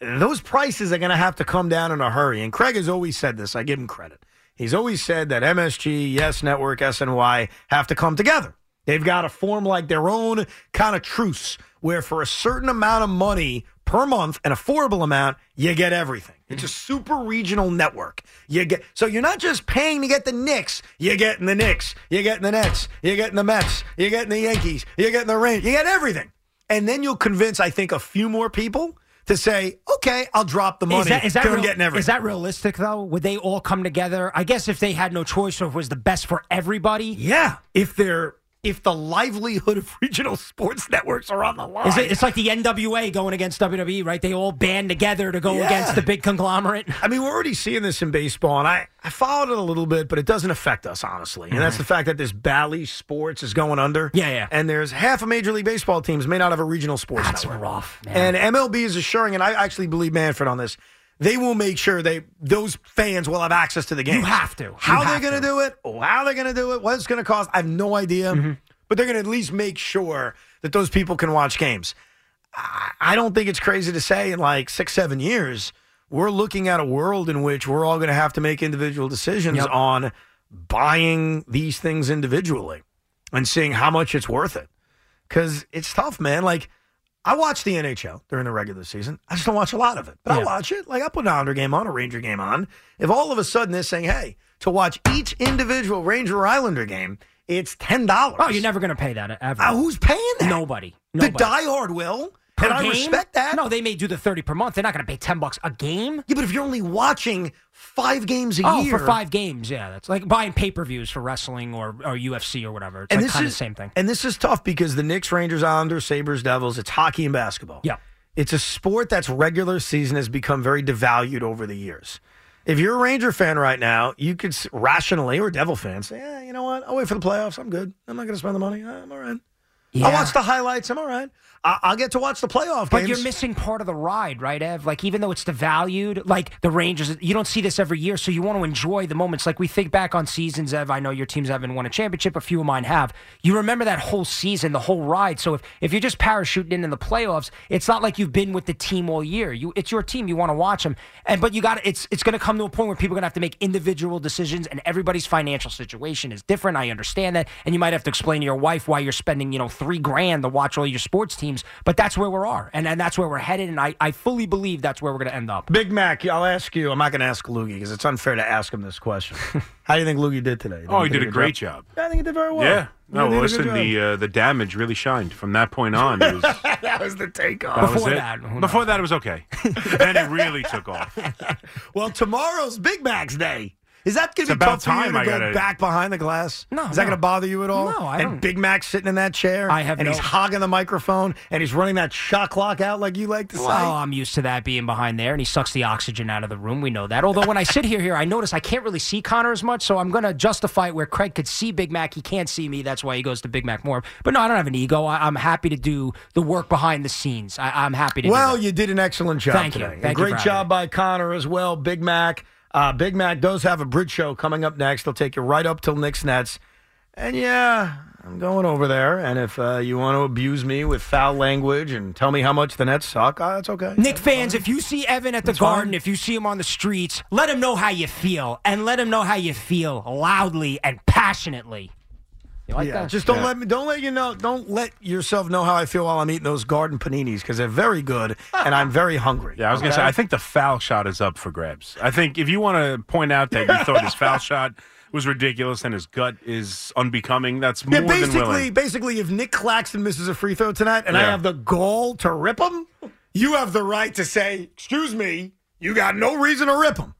Those prices are going to have to come down in a hurry. And Craig has always said this. I give him credit. He's always said that MSG, Yes Network, SNY have to come together. They've got to form like their own kind of truce where for a certain amount of money per month, an affordable amount, you get everything. It's a super regional network. You get so you're not just paying to get the Knicks. You're getting the Knicks. You're getting the Nets. You're getting the Mets. You're getting the Yankees. You're getting the Rangers. You get everything. And then you'll convince, I think, a few more people to say, okay, I'll drop the money. Is that, is, that real- getting everything. is that realistic though? Would they all come together? I guess if they had no choice or if it was the best for everybody. Yeah, if they're if the livelihood of regional sports networks are on the line. Is it, it's like the NWA going against WWE, right? They all band together to go Yeah. against the big conglomerate. I mean, we're already seeing this in baseball, and I, I followed it a little bit, but it doesn't affect us, honestly. And that's the fact that this Bally Sports is going under. Yeah, yeah. And there's half of Major League Baseball teams may not have a regional sports That's network. rough, man. And MLB is assuring, and I actually believe Manfred on this, they will make sure they those fans will have access to the game. You have to. You How they're have going to do it, how they're going to do it, what it's going to cost, I have no idea. Mm-hmm. But they're going to at least make sure that those people can watch games. I I don't think it's crazy to say in like six, seven years, we're looking at a world in which we're all going to have to make individual decisions Yep. on buying these things individually and seeing how much it's worth it. Because it's tough, man. Like, I watch the NHL during the regular season. I just don't watch a lot of it, but I watch it. Like, I put an Islander game on, a Ranger game on. If all of a sudden they're saying, hey, to watch each individual Ranger or Islander game, it's $10. Oh, you're never going to pay that ever. Uh, who's paying that? Nobody. The Nobody. diehard will. Per and I respect that. No, they may do the 30 per month. They're not going to pay 10 bucks a game. Yeah, but if you're only watching five games a oh, year. for five games, yeah. That's like buying pay per views for wrestling or, or UFC or whatever. It's and like this kind of is the same thing. And this is tough because the Knicks, Rangers, Islanders, Sabres, Devils, it's hockey and basketball. Yeah. It's a sport that's regular season has become very devalued over the years. If you're a Ranger fan right now, you could rationally, or Devil fan, say, yeah, you know what? I'll wait for the playoffs. I'm good. I'm not going to spend the money. I'm all right. Yeah. I'll watch the highlights. I'm all right. I- I'll get to watch the playoff games. But you're missing part of the ride, right, Ev? Like even though it's devalued, like the Rangers, you don't see this every year, so you want to enjoy the moments. Like we think back on seasons, Ev. I know your teams haven't won a championship, a few of mine have. You remember that whole season, the whole ride. So if, if you're just parachuting in in the playoffs, it's not like you've been with the team all year. You, it's your team. You want to watch them, and but you got it's it's going to come to a point where people are going to have to make individual decisions, and everybody's financial situation is different. I understand that, and you might have to explain to your wife why you're spending you know three grand to watch all your sports teams. But that's where we are, and and that's where we're headed, and I, I fully believe that's where we're going to end up. Big Mac, I'll ask you. I'm not going to ask Loogie because it's unfair to ask him this question. How do you think Loogie did today? Oh, he did a great job. I think he did very well. Yeah. No, I think he listen, did a good the uh, the damage really shined from that point on. Was, that that was the takeoff. was Before it. that, before that, it was okay. then it really took off. Well, tomorrow's Big Mac's day. Is that going to be about tough for you time to I go gotta- back behind the glass? No, Is that no. going to bother you at all? No, I And don't- Big Mac's sitting in that chair. I have and no- he's hogging the microphone and he's running that shot clock out like you like to say. Well, I'm used to that being behind there, and he sucks the oxygen out of the room. We know that. Although when I sit here, here, I notice I can't really see Connor as much, so I'm going to justify it where Craig could see Big Mac. He can't see me. That's why he goes to Big Mac more. But no, I don't have an ego. I, I'm happy to do the work behind the scenes. I, I'm happy to. Well, do that. you did an excellent job Thank you. today. Thank you great job by Connor as well. Big Mac. Uh, Big Mac does have a bridge show coming up next. They'll take you right up till Knicks Nets. And yeah, I'm going over there. And if uh, you want to abuse me with foul language and tell me how much the Nets suck, uh, that's okay. Knick fans, if you see Evan at the That's fine. Garden, if you see him on the streets, let him know how you feel, and let him know how you feel loudly and passionately. You like yeah, that? just don't let me. Don't let you know. Don't let yourself know how I feel while I'm eating those garden paninis because they're very good and I'm very hungry. Yeah, I was going to say, I think the foul shot is up for grabs. I think if you want to point out that you thought his foul shot was ridiculous and his gut is unbecoming, that's more Yeah, than basically, willing. basically, if Nic Claxton misses a free throw tonight and I have the gall to rip him, you have the right to say, "Excuse me, you got no reason to rip him."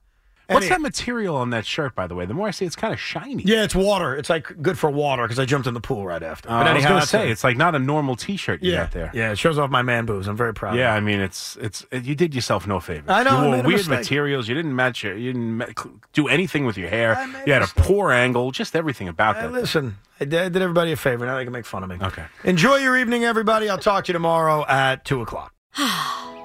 What's that material on that shirt, by the way? The more I see, it's kind of shiny. Yeah, it's water. It's like good for water because I jumped in the pool right after. Uh, I was going to say, it's like not a normal T-shirt you yeah, got there. yeah, it shows off my man boobs. I'm very proud. Yeah, of I mean, it's it's it, you did yourself no favor. I know, You wore made weird mistake. materials. You didn't match your. You didn't ma- do anything with your hair. You had a a poor angle. Just everything about Hey, that. listen, I did, I did everybody a favor. Now they can make fun of me. Okay. Enjoy your evening, everybody. I'll talk to you tomorrow at two o'clock.